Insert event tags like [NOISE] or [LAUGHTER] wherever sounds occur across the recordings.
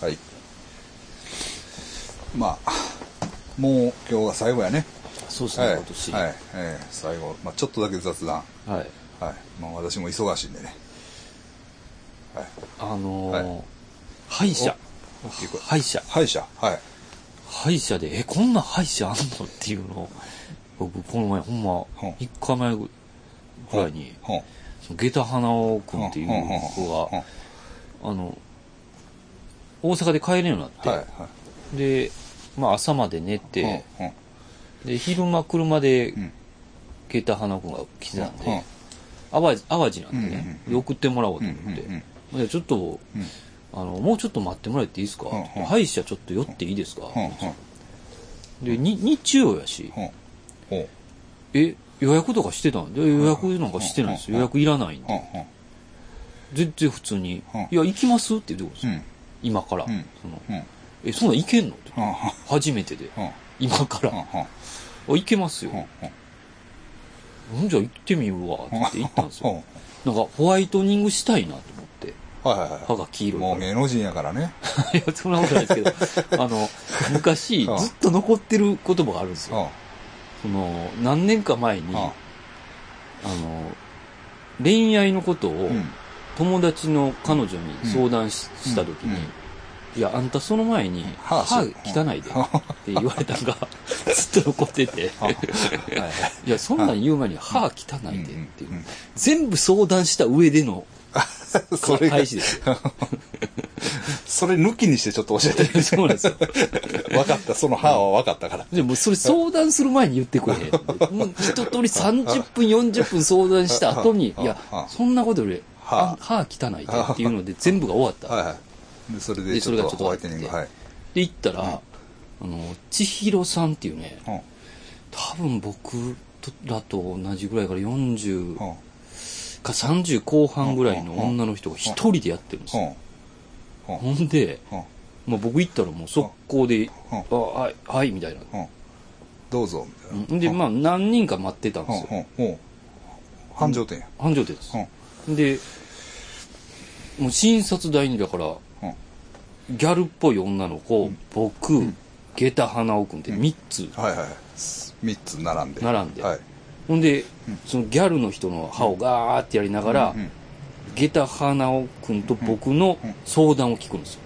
はい。まあ、もう今日が最後やね。そうですね、はい。今年。はい。えー最後。まあちょっとだけ雑談。はい。はい。まあ私も忙しいんでね。はい。あのーはい歯医者。歯医者。歯医者。はい。歯医者で、え、こんな歯医者あんのっていうのを、僕、この前、ほんまうん、1日前ぐらいに、下駄花尾くんっていううんうんうん子うんが、あの、大阪で帰れるようになって、はい。はい。で、まあ朝まで寝て、うんうん。で、昼間車でん、下駄花尾くんが来てたんで、うん淡路、淡路なんでね、うんうん送ってもらおうと思って、うんうんでちょっと、うん。あの、もうちょっと待ってもらっていいですか、うんうん。歯医者ちょっと寄っていいですか、うんうん。で、に日曜やし、うん。え、予約とかしてたん？で、予約なんかしてないです。うん予約いらないんうんで。全然普通に。うん、いや、行きます？って言ってくるんですよ。うん今から。うんそのうんえ、そんなん行けんの？ってうん初めてで。うん今から。うんあ、行けますよ。うんうん、じゃあ行ってみるわ、って言って行ったんですうんよ。なんか、ホワイトニングしたいなと思って。はいはいはい歯が黄色いから。もう芸能人やからね。[LAUGHS] いや、そんなことないですけど、[LAUGHS] あの、昔、うんずっと残ってる言葉があるんですうん。よ。その、何年か前に、うんあの、恋愛のことをうん友達の彼女に相談し,、た時に、うんいや、あんたその前に、歯汚いで、って言われたのが、[LAUGHS] ずっと残ってて、はいや、そんなん言う前に歯汚いでっていう。全部相談した上での [LAUGHS] それが返しですよ。[LAUGHS] それ抜きにしてちょっと教えて。そうなんですよ。分かった。その歯は分かったから。でもそれ相談する前に言ってくれ。もう一通り30分、40分相談した後に、いやそんなことより、はあ歯汚いでっていうので全部が終わった。で、それでちょっとでそれがちょっとホワイトニング。はい。で、行ったら、あの、千尋さんっていうね、うん。多分僕らと同じぐらいから40うん。か30後半ぐらいの女の人が一人でやってるんですよ。うん。ほんで、うん。まあ、僕行ったらもう速攻で、うんあ、はい、はい、みたいな。うん。どうぞ、みたいな。うんで、まあ、何人か待ってたんですよ。うん。うん。うん。繁盛店や。繁盛店です。うん。で、もう診察台にだから、うん。ギャルっぽい女の子、僕、下駄花尾くんって3つはいはい。三つ並んで。並んではい。ほんで、そのギャルの人の歯をガーってやりながら、うん下駄花尾くんと僕の相談を聞くんですよ。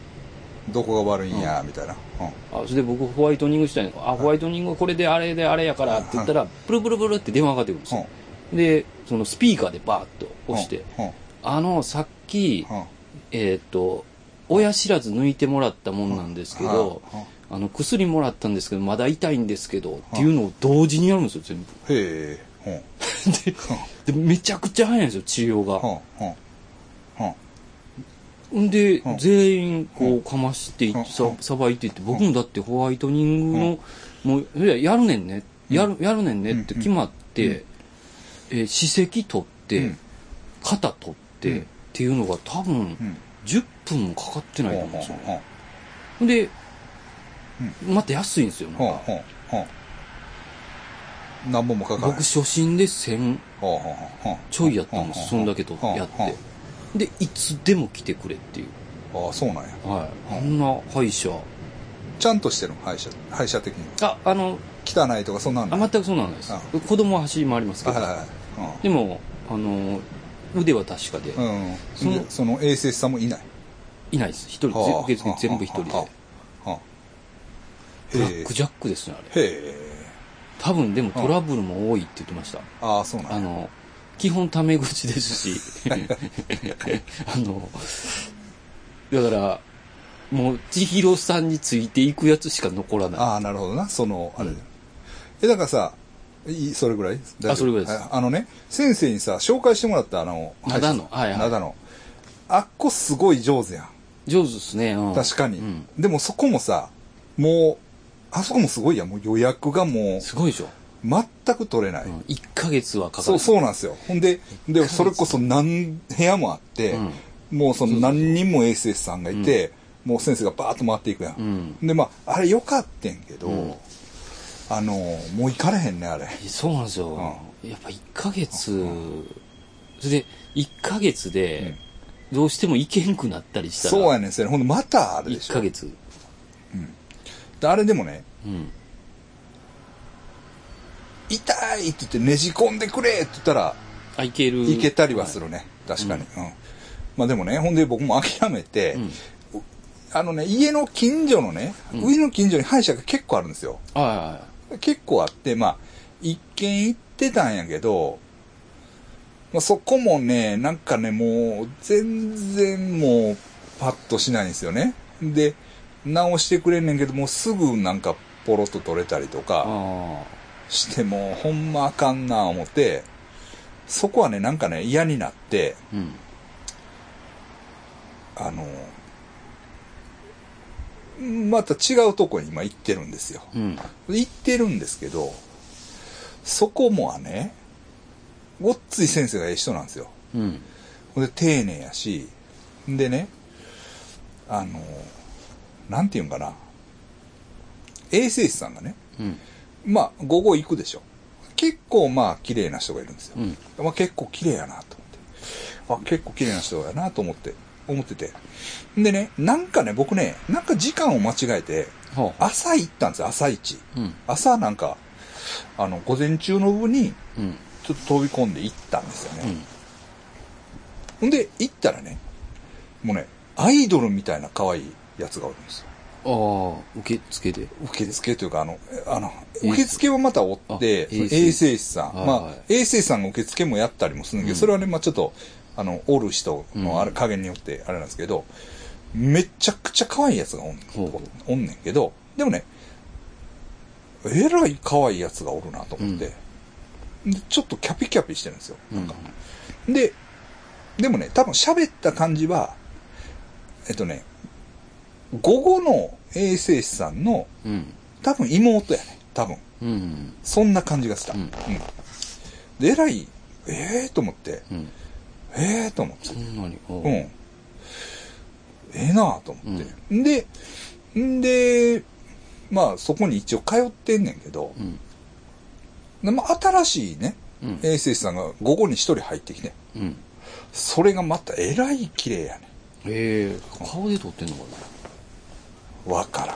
どこが悪いんや、みたいな。うん。あそれで僕ホワイトニングしたいの。あ、ホワイトニングこれであれであれやからって言ったら、プルプルプルって電話がかかってくるんですよ。で、そのスピーカーでバーッと押して、うん。あの、さっき、うん。えっ、と、親知らず抜いてもらったもんなんですけど、うんあの、薬もらったんですけど、まだ痛い。んですけど、っていうのを同時にやるんですよ、全部。へえ。うん。で、めちゃくちゃ早いんですよ、治療が。うん。で、うん全員、こう、かましていうんさ、さばいていって、僕もだってホワイトニングの、もう、いや、やるねんね、やる、やるねんねって決まって、えー歯石取って、うん。肩取って、うん。っていうのが多分、うん。10分もかかってないと思うんですよ。うん。で、また安いんですよ、なんうん。か。何本もかかる。僕初心で1000ほうほうほうちょいやったんです、そんだけとやって。で、いつでも来てくれっていう。ああ、そうなんや。はい。あんな歯医者。ちゃんとしてるの？歯医者。歯医者的に。あ、あの、汚いとかそんなんあ全くそうなんですあ。子供は走り回りますけど。はいはいはい。でも、あの、腕は確かでその衛生士さんもいない。いないです。一人、はあ受付全部一人で。ブラック。ジャックですね、あれ。多分でもトラブルも多いって言ってました。ああ、そうなんや。あの、基本タメ口ですし、[LAUGHS] あの、だから、もう、千尋さんについていくやつしか残らない。ああ、なるほどな。その、あれ。うんえ、だからさ、いいそれぐらい？あそれぐらいですああのね、先生にさ、紹介してもらったあの、灘のはいはい灘の。あっこすごい上手やん。上手ですね。うん確かに。うんでもそこもさ、もう、あそこもすごいやん。もう予約がもう、すごいでしょ。全く取れない。うん、1ヶ月はかかる。そう、そうなんですよ。ほんで、で、それこそ何部屋もあって、もうその何人も衛生士さんがいて、もう先生がバーッと回っていくやん。うん。で、まあ、あれよかってんけど、うんあの、もう行かれへんね、あれ。そうなんですよ。やっぱ1ヶ月、それで、1ヶ月で、どうしても行けんくなったりしたら。そうやねんそれほんでまたあるでし1ょヶ月。であれでもねうん。痛いって言ってねじ込んでくれって言ったらあ、行ける。いけたりはするね、確かに、うんまあでもねほんで僕も諦めて、うん。あのね家の近所のね、うん上の近所に歯医者が結構あるんですよはいはいはい。結構あってまあ一軒行ってたんやけど、まあ、そこもねなんかねもう全然もうパッとしないんですよねで直してくれんねんけどもうすぐなんかポロッと取れたりとかあしてもうほんまあかんな思ってそこはねなんかね嫌になってあ。うん。あのまた違うとこに今行ってるんですようん。行ってるんですけどそこもはねごっつい先生がええ人なんですようん。ほんで丁寧やしでねあのなんていうんかな衛生士さんがねうん。まあ午後行くでしょ結構まあ綺麗な人がいるんですよ、うん。まあ、結構綺麗やなと思ってあ結構綺麗な人やなと思って思っててでねなんかね僕ねなんか時間を間違えてはあ。朝行ったんですよ朝一うん。朝なんかあの午前中の部にうん。ちょっと飛び込んで行ったんですよね、うん。ほんで行ったらねもうねアイドルみたいな可愛いやつがおるんですよ。ああ、受付で。受付というかあのあの衛受付はまたおってあ衛生士さん、はいまあはい衛生士さんが受付もやったりもするんだけど、うん。それはね、まあ、ちょっとあのおる人のあ加減によってあれなんですけど、めちゃくちゃ可愛いやつがおんおんねんけどでもねえらい可愛いやつがおるなと思って、でちょっとキャピキャピしてるんですよ。なんか、ででもね多分喋った感じはえっとね午後の衛生士さんのうん。多分妹やね多分。うん。そんな感じがした、うん。でえらいええー、と思って。うん。ええー、と思って。そんなに。う。んうん。ええなと思って、でんでまあそこに一応通ってんねんけど、うん。でまあ、新しいねうん。衛生士さんが午後に一人入ってきてうん。それがまたえらい綺麗やねええ顔で撮ってんのかんわから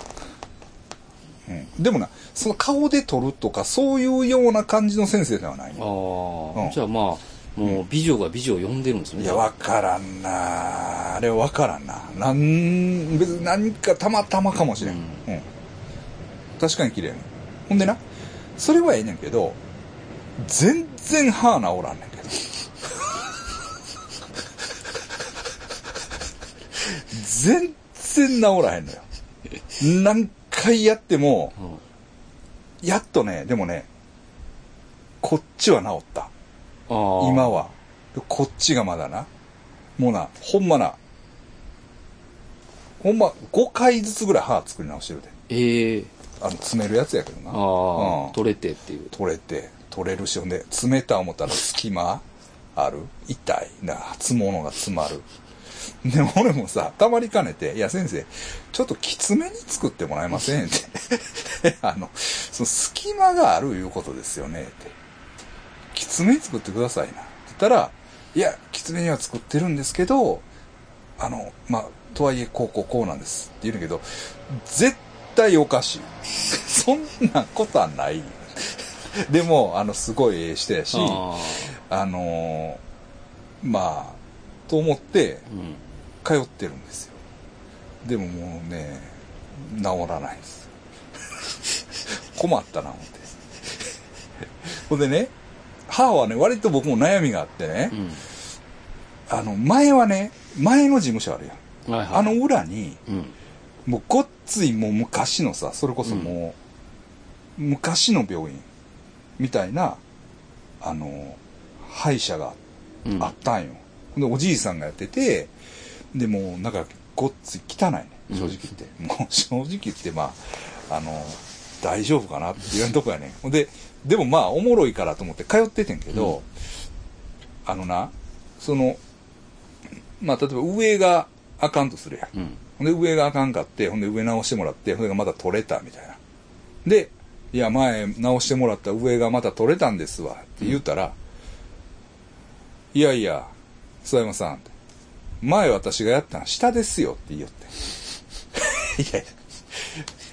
ん、うん、でもなその顔で撮るとかそういうような感じの先生ではないな。あのあ、うんじゃあまあ、もう美女が美女を呼んでるんですね。いや、わからんなあれはわからんな。なん、別に何かたまたまかもしれん。ううんん。確かに綺麗な。ほんでな、それはええねんけど、全然歯治らんねんけど。全然治らへんのよ。何回やっても、うん。やっとね、でもね、こっちは治った。今。は。こっちがまだな。もうな、ほんまな、ほんま5回ずつぐらい歯作り直してるで。ええあの、詰めるやつやけどな。うん取れてっていう。取れて、取れるし、ほんで、詰めた思ったら隙間ある痛い。な、初物が詰まる。でも俺もさ、たまりかねて、いや先生、ちょっときつめに作ってもらえませんって。[LAUGHS] あの、その隙間があるいうことですよねって。きつめに作ってくださいな。って言ったら、いや、きつめには作ってるんですけど、あの、まあ、とはいえ、こうこうこうなんですって言うんだけど、絶対おかしい。[LAUGHS] そんなことはない。でも、あの、すごいええ人やし、ああのーまあ、と思って。通ってるんですよ。でももうね、治らないんです。[LAUGHS] 困ったな、思って。ほんでね、母はね、割と僕も悩みがあってねう、ん。あの、前はね、前の事務所あるやん。はいはい。あの、裏に、うん。もうごっついもう昔のさ、それこそもう、昔の病院みたいな、あの、歯医者がうん。あったんよ。で、おじいさんがやってて、で、もうなんかごっつい汚いね、正直言って。もう [LAUGHS] 正直言って、まあ、あの、大丈夫かなって言わんとこやねん。で、でもまあ、おもろいからと思って通っててんけど、あのな、その、まあ、例えば上があかんとするやん。うん。ほんで上があかんかって、ほんで上直してもらって、ほんでまた取れたみたいな。で、いや、前直してもらった上がまた取れたんですわって言うたら、いやいや、諏訪山さん前私がやったのは下ですよって言いよって。[LAUGHS] いやいや、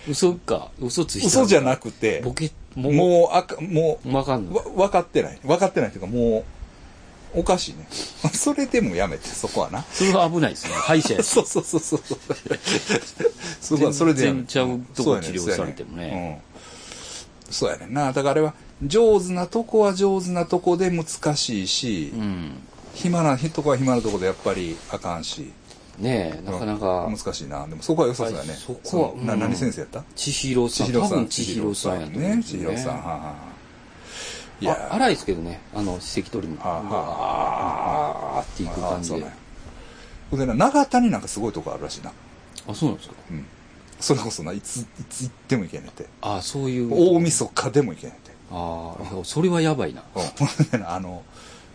嘘か。嘘ついた。嘘じゃなくて、ボケ、もう、もう、あか、もう、わかんないわ、。分かってない。分かってないっていうか、もう、おかしいね。それでもやめて、そこはな。それは危ないですね。歯医者やし。[LAUGHS] そうそうそうそう。そこはそれでやめて。全然ちゃうとこ治療そうやされてもねうん。そうやねんな。だからあれは、上手なとこは上手なとこで難しいし、うん。暇なとこは暇なとこでやっぱりあかんし。ねえ、なかなか、難しいな。でもそこは良さそうやね。はいそこはうん何先生やった？千尋さん。千尋さんやと思うんね。千尋さん。はあはあいやあ荒いですけどね、あの、歯石取りも。はあはあーっていくあ感じで。ほんでな、長田になんかすごいとこあるらしいな。あ、そうなんですかうん。それこそな、いつ、いつ行っても行けねえって。あそういう。大晦日でも行けねえって。ああ、それはやばいな。うん。[LAUGHS] あの、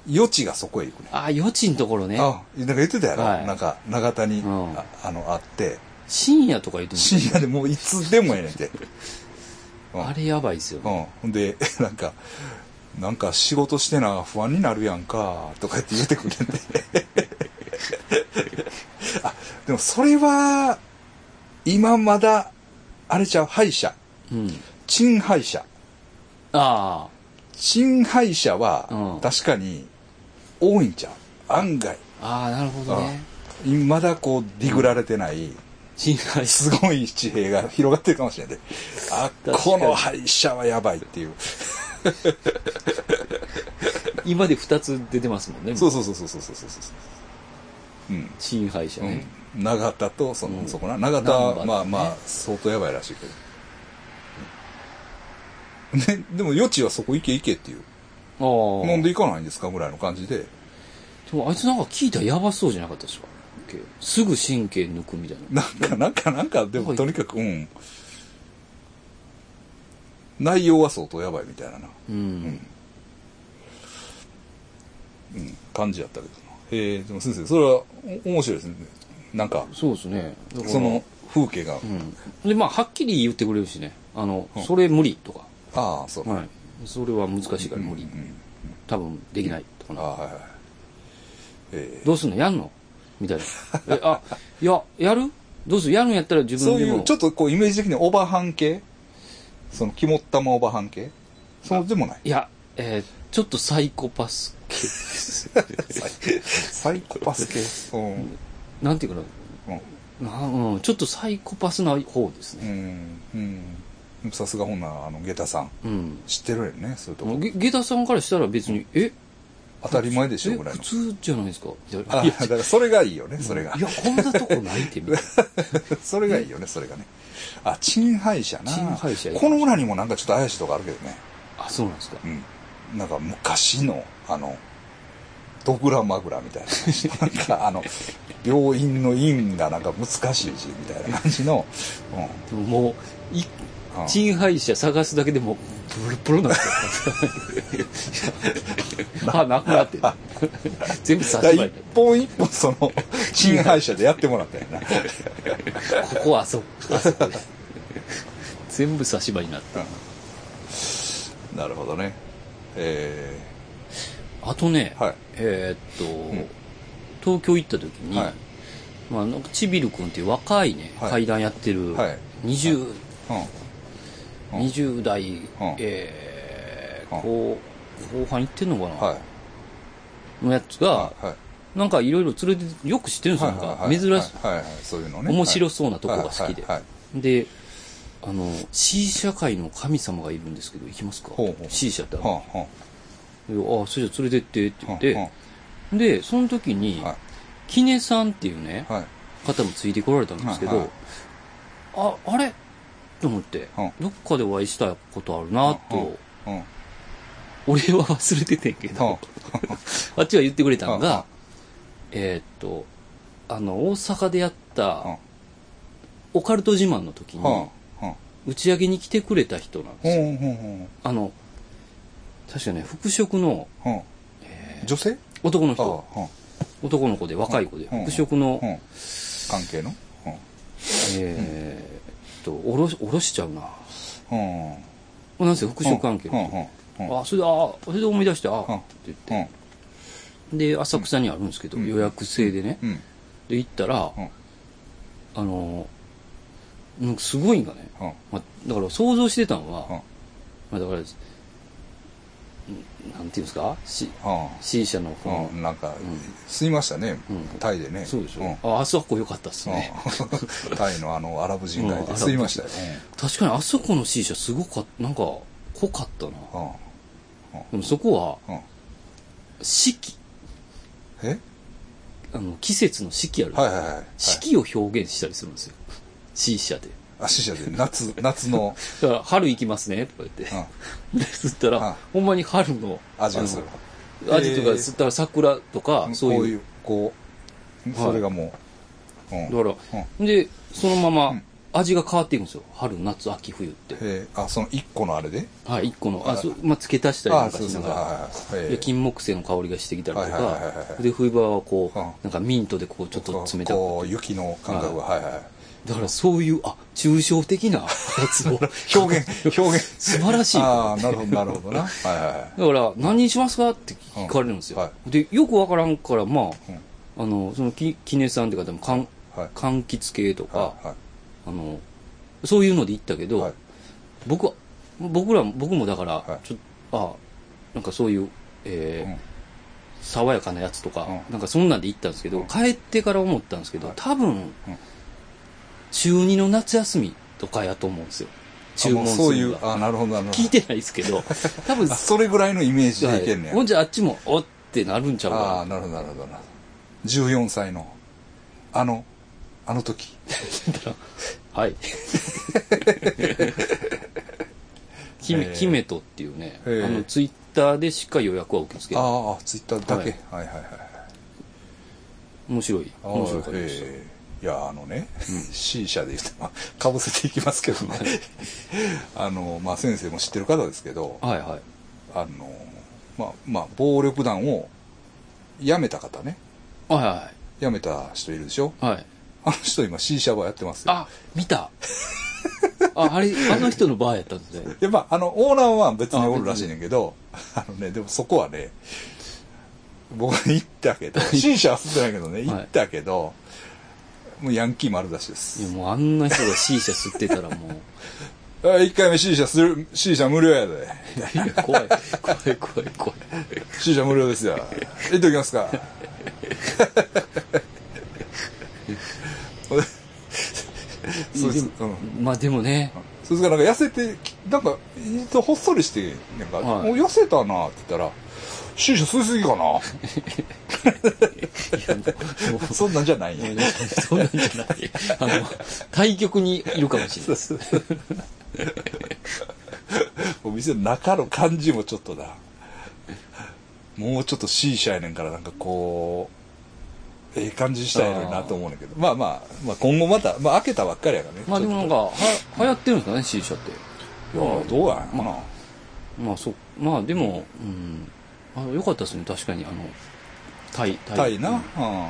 余地がそこへ行くね。ああ、余地のところね。あ、なんか言ってたやろ、はいなんか、長田に、うんああの、あって、深夜とか言っても深夜でもういつでもええねんて。[LAUGHS] うんあれやばいですよね。うん。ほんで、[LAUGHS] なんか、なんか仕事してな不安になるやんか、とか言って言ってくれて。[LAUGHS] あ、でもそれは、今まだ、あれちゃう、歯医者。うん。鎮歯医者。あ鎮歯医者はうん、確かに、多いんちゃう。案外。あ、ああ、なるほどね。まだこう、ディグられてない、すごい地平が広がってるかもしれない。あ、この歯医者はやばいっていう。今で2つ出てますもんね。そうそうそうそうそうそうそう。うん。新敗者ね。うん、長田と、その、うん、そこな。長田は、ね、まあまあ、相当やばいらしいけど。ね、でも余地はそこ行け行けっていう。ああ。なんで行かないんですかぐらいの感じで。でもあいつなんか聞いたらやばそうじゃなかったですか？すぐ神経抜くみたいな。なんか、なんか、なんか、でもとにかく、うん。内容は相当やばいみたいなな、うん。うん、感じやったけどなへえでも先生それはお面白いですねなんかそうですね。その、風景が、うん。で、まあ、はっきり言ってくれるしね。あの、うんそれ無理とか。ああそう、はい。それは難しいから無理。うんうん多分できないとかな。ああはいはいええどうすんの？やんの？みたいな。え、あ、いや、やる？どうする？やるんやったら自分でも。そういう、ちょっとこう、イメージ的にオバハン系その、肝っ玉オバハン系？そうでもない？いや、えーちょっとサイコパス系。サイコパス系？うん。なんていうかうん。な、なうん、ちょっとサイコパスな方ですうね。ん。うん。さすがほんなら、あの、下駄さん。うん。知ってるよね、そういうとこ。げ下駄さんからしたら別に、え？当たり前でしょ、え？ぐらいの。普通じゃないですか？いやあ、いやだからそれがいいよね、それがい。や、こんなとこないって、みたいな。[LAUGHS] それがいいよね、それがね。あ、鎮廃車な。鎮廃車いいこの裏にもなんかちょっと怪しいとこあるけどね。あ、そうなんですか。うん。なんか昔の、あの、ドグラマグラみたいな。[LAUGHS] なんかあの、病院の院がなんか難しい字みたいな感じの、でももう、い、うん。鎮廃車探すだけでも、ブルプルなってた。[LAUGHS] 歯なくなってる。全部差だし一本一本その、鎮廃車でやってもらったよな。ここはあそこ、あそこで。全部差し歯になって。なるほどね。えあとね、ー、はい。えーっと、東京行った時に、はいまあ、ちびるくんっていう若いね、はい階段やってる、はい20、うん。うん20代、え後後半行ってんのかな、はい。のやつが、はい。はい。なんかいろいろ連れて、よく知ってるんですよ。なんか珍しい、はいはいはい、そういうのね。面白そうなとこが好きではいはいはいで、あの、C 社会の神様がいるんですけど、行きますか？ほうほう ?C 社ってあああ、それじゃ連れてってって言って、はで、その時に、はいキネさんっていうね、あはい。方もついてこられたんですけど、はいあ、あれ？と思って、うん。どっかでお会いしたことあるなと。俺は忘れててんけど、[LAUGHS] あっちは言ってくれたのが、えーっと、あの、大阪でやったうん、オカルト自慢の時に。打ち上げに来てくれた人なんですよ。あの、確かね、服飾の。女性？あ男の人、あ。男の子で若い子で、うん。服飾の、うん。関係の？えと、おろし、おろしちゃうな。うん。うん。なんせ服飾関係うん。うんの。うん。あ、それで、あ、それで思い出して、あ、うんって言って。うん。で、浅草にあるんですけど、うん予約制でね。うん。で、行ったら、うんあの、なんかすごいんがね。うんまあ、だから想像してたのは、うんまあ、だから、んなんていうんですか ?C、う C 社のこの、んうん。なんか吸いましたね。うん。タイでね。そうでしょ、ん。あ、あそこ良かったっすね。うん。[LAUGHS] タイのあのアラブ人街でうん吸いましたよ確かにあそこの C 社すごかった、なんか濃かったな。うん。でもそこは、うん。四季、え？あの、季節の四季ある。はいはいはいはい。四季を表現したりするんですよ。C 社で。あ死者で夏 [LAUGHS] 夏の。だから、春行きますね、とか言って。うん。[LAUGHS] で、吸ったら、うん。ほんまに春の味がするあの味とか、え。ー吸ったら桜とか、そういう。こういうこうそれがもう。うん。だから、で、そのまま味が変わっていくんですよ。春、夏、秋、冬って。え。ーあその一個のあれで？はい、一個の、あ、はい。そうまあ、付け足したりなあんかそうそうそう。しながら。はいはいはいで金木犀の香りがしてきたりとはいはいはいはいはか、い。で、冬場はこう、うん。なんかミントでこう、ちょっと冷たく。こう雪の感覚が。はいはいだからそういう、あ、抽象的なやつを。[LAUGHS] 表現表現。素晴らしい。だああなるほどなるほどな。はいはいはい。から、何にしますかって聞かれるんですよ。うんはで、よくわからんから、まあ、うん。あの、その、き、きねさんって方も、かん、はい。柑橘系とか、はいはい。あの、そういうので行ったけど、はい。僕は、僕ら、僕もだから、はい。ちょっと、あなんかそういう、えーうん。爽やかなやつとか、うん。なんかそんなんで行ったんですけど、うん。帰ってから思ったんですけど、はい。多分、中2の夏休みとかやと思うんですよ。あ注もうそういう。あなるほどなるほど。聞いてないですけど、[LAUGHS] 多分、あそれぐらいのイメージでいけんねや。はい。ほんじゃあっちも、おってなるんちゃうかああなるほどなるほど。なるほど14歳のあのあの時。な。[LAUGHS] はい。[LAUGHS] キメ、えー。キメトっていうね、えー。あの、ツイッターでしか予約は受け付けない。ああツイッターだけ、はい。はい、はいはい面白い。あ面白かったですいやあのね、C 社で言うとまあ [LAUGHS] かぶせていきますけどね [LAUGHS] あのまあ先生も知ってる方ですけどはいはい。あのまあまあ暴力団を辞めた方ねはいは辞めた人いるでしょ？い。はい。あの人今 C 社バーやってますよあ、見た。あ、あれ、あの人のバーやったんですね。[LAUGHS] でまああのオーナーは別におるらしいねんけどあのねでもそこはね僕行ったけど C 社は吸ってないけどねはい行ったけど、もうヤンキー丸出しです。いや、もうあんな人が C 社吸ってたらもう、[LAUGHS] あ1回目 C 社する C 社無料やで。い [LAUGHS] や怖い、怖い、怖い、怖い。C 社無料ですよ。行っときますか。そうです、うん、まあでもね、それか。らなんか痩せてなんかほっそりしてなんか、はい。もう痩せたなって言ったら C 社吸いすぎかな？そんなんじゃないんやそんなんじゃない。あの、対局にいるかもしれない。お店の中の感じもちょっとな。もうちょっと C 社やねんからなんかこうええ感じしたいのになと思うんだけど。まあまあ、まあ、今後また、まあ、開けたばっかりやからね。まあでもなんか、は、流行ってるんですかね、C 社って。いやどうやんかな、まあそ、まあでも、うん。あよかったですね、確かに。あの、タイ、タイ。な、うん。うん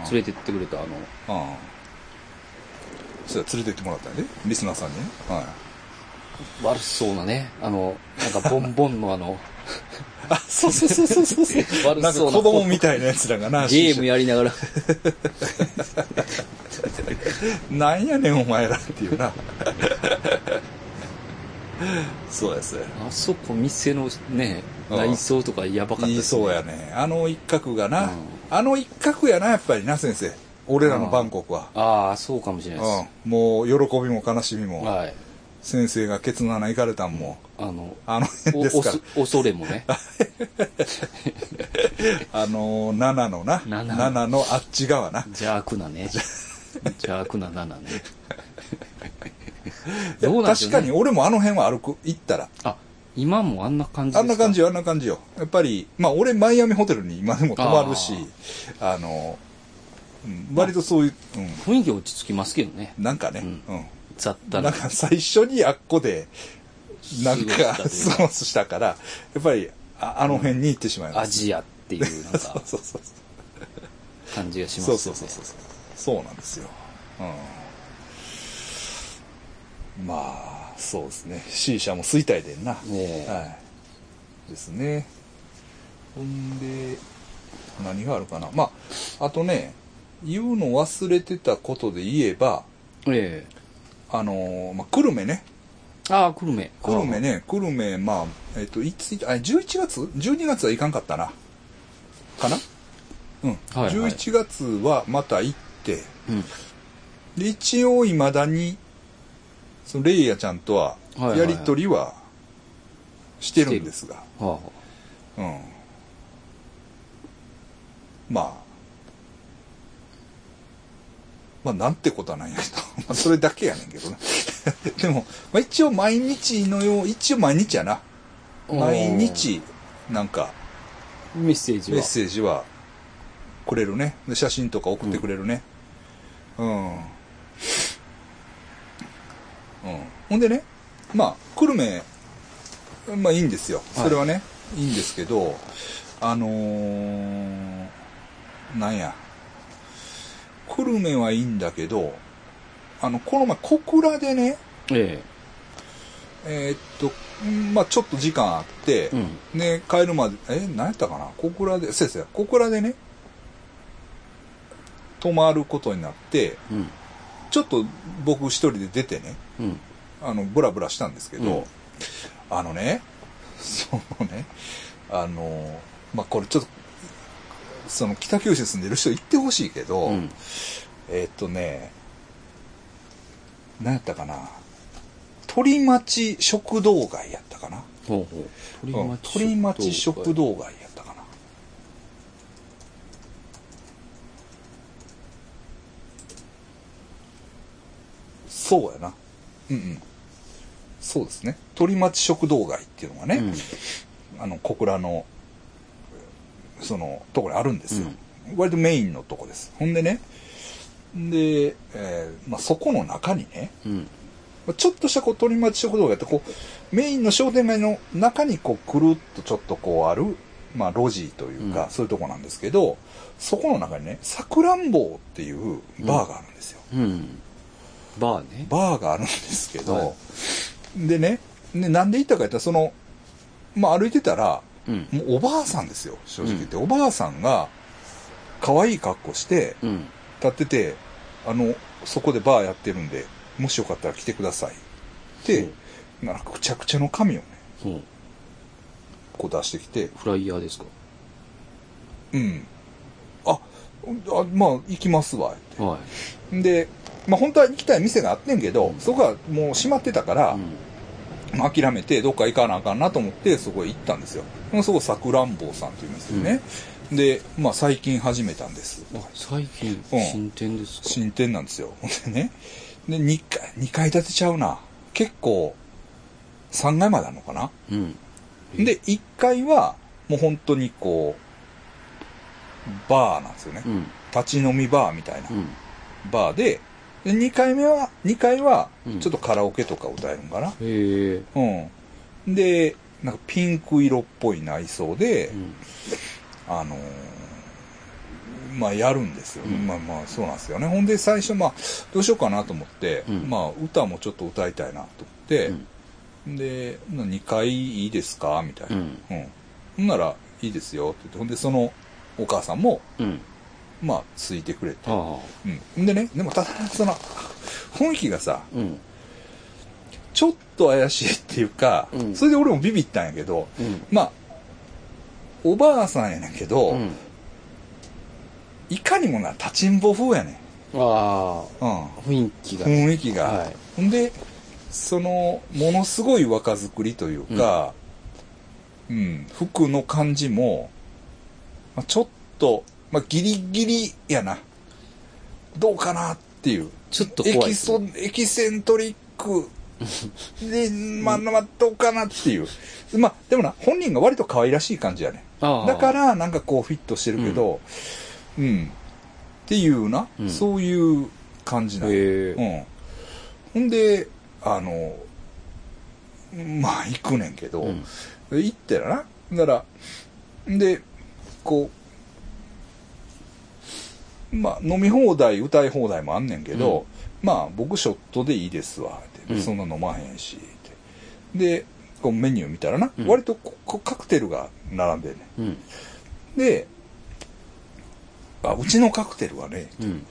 連れてってくれた、あの、うんそれは連れてってもらったんやで？リスナーさんにね、はい、悪そうなね、あの、なんかボンボンのあの、[LAUGHS] あそうそうそうそうそう。[LAUGHS] そう悪なんかそうな子供みたいなやつらがな [LAUGHS] ゲームやりながら、なんやねんお前ら。っていうな。そうですあそこ店のね、うん内装とかやばかった言いですね。そうやね。あの一角がな、うん。あの一角やなやっぱりな先生。俺らのバンコクは、ああ、そうかもしれないでうん、もう喜びも悲しみす。も、はい。先生がケツの穴行かれたんも。あの、あの辺お、ですか恐れもね。[LAUGHS] あの7のな。七。7のあっち側な。邪悪なね。邪悪な7ね。ね。確かに俺もあの辺は歩く行ったら。あ、今もあんな感じですか？あんな感じよあんな感じよ。やっぱりまあ俺マイアミホテルに今でも泊まるしあの、うん、割とそういう、うん、雰囲気落ち着きますけどね。なんかね、ううん。雑多な。なんか最初にあっこでなんか過ごしたか過ごしたからやっぱりああの辺に行ってしまいます、アジアっていうなん [LAUGHS] そうかそうそう。感じがしますそう。そうそうそう。そうなんですよ、うん、まあそうですね C 社も衰退でんな、ねえはいですねほんで何があるかなまああとね言うの忘れてたことで言えば、ええあのーまあ、久留米ね。ああ、久留米。久留米ね、久留米、まあ、えっ、と、いつ、あ、11月 ?12 月はいかんかったな。かな？うん。はいはい11月はまた行って、うん。で、一応未だに、そのレイヤちゃんとは、やりとりはしてるんですが、はうん。まあ、まあ、なんてことはないんやけど、[LAUGHS] まあ、それだけやねんけどね。[LAUGHS] でも、まあ、一応毎日のよう、一応毎日やな。毎日、なんか、あ。メッセージは。メッセージはくれるね。で写真とか送ってくれるね。うん。うん。ほんでね、まあ、久留米、まあいいんですよ。それはね、い、いんですけど、あのー、なんや。久留米はいいんだけど、あの、この前、小倉でね、ええーっと、んまあちょっと時間あって、えうん。ね、帰るまで、え、何やったかな？小倉で、先生、小倉でね、泊まることになって、うん。ちょっと僕一人で出てね、うん。あの、ブラブラしたんですけど、うん。あのね、[LAUGHS] そのね、あの、まあ、これちょっと、その北九州住んでる人行ってほしいけど、うん。えーっとね、何やったかな鳥町食堂街やったかな。ほうほう。うん鳥町食堂街やったかな。そうやな。うんうんそうですね鳥町食堂街っていうのがね、あの小倉のそのところにあるんですよ、割とメインのとこですほんでねで、えーまあ、そこの中にねうん。うん。ちょっとしたこう鳥町食堂があってこうメインの商店街の中にこうくるっとちょっとこうある、まあ、路地というか、うんそういうとこなんですけどそこの中にねさくらんぼっていうバーがあるんですよ、うん。バーね。バーがあるんですけど、はでねでなんで行ったか言ったらその、まあ、歩いてたらうん。もうおばあさんですよ正直言って、おばあさんが可愛い格好してうん。立っててあのそこでバーやってるんでもしよかったら来てください。って、なんかくちゃくちゃの紙をね。こう出してきて。フライヤーですか？うん。ああまあ行きますわっはてでまあ本当は行きたい店があってんけど、うん。そこはもう閉まってたから。まあ諦めてどっか行かなあかんなと思ってそこへ行ったんですよ。そこさくらんぼうさんっていうんですよね、でまあ最近始めたんです。あ、最近、うん。新店ですか？新店なんですよ。ほんでね。で2階2階建てちゃうな。結構3階まであるのかな？うん。で、1階は、もう本当にこう、バーなんですよね。うん。立ち飲みバーみたいなうん。バーで、で、2階目は、2階はうん、ちょっとカラオケとか歌えるんかな。へえ。うん。で、なんかピンク色っぽい内装で、うん。あのーまあやるんですよ、うんまあまあそうなんですよね。ほんで最初まあ、どうしようかなと思って、うんまあ歌もちょっと歌いたいなと思って、で、2回いいですかみたいな。ううんん。ほんなら、いいですよって言って、ほんで、そのお母さんも、うん。まあ、ついてくれて。あうん。でね、でもただ、その、雰囲気がさ、あ。うん。ちょっと怪しいっていうか、うんそれで俺もビビったんやけど、うん。まあ、おばあさんやねんけど、うん。いかにもな、立ちんぼ風やねん。ああ。うん。雰囲気が。雰囲気が。はい。ほんで、その、ものすごい若作りというか、うん、服の感じも、まあ、ちょっと、まあ、ギリギリやな。どうかなっていう。ちょっと怖いエキソ、エキセントリック [LAUGHS] で、まあ、まあ、どうかなっていう。まあ、でもな、本人が割と可愛らしい感じやね。だか、ら、なんかこうフィットしてるけど、うん。っていうな、うんそういう感じなの。うん。ほんで、あの、まあ行くねんけど、うん。で行ったらな。だから、で、こう、まあ飲み放題、歌い放題もあんねんけど、まあ僕ショットでいいですわ、ってうんそんな飲まへんし、ってで、こうメニュー見たらな、うん割とここカクテルが並んでんねん。うん。で、あうちのカクテルはね、うん。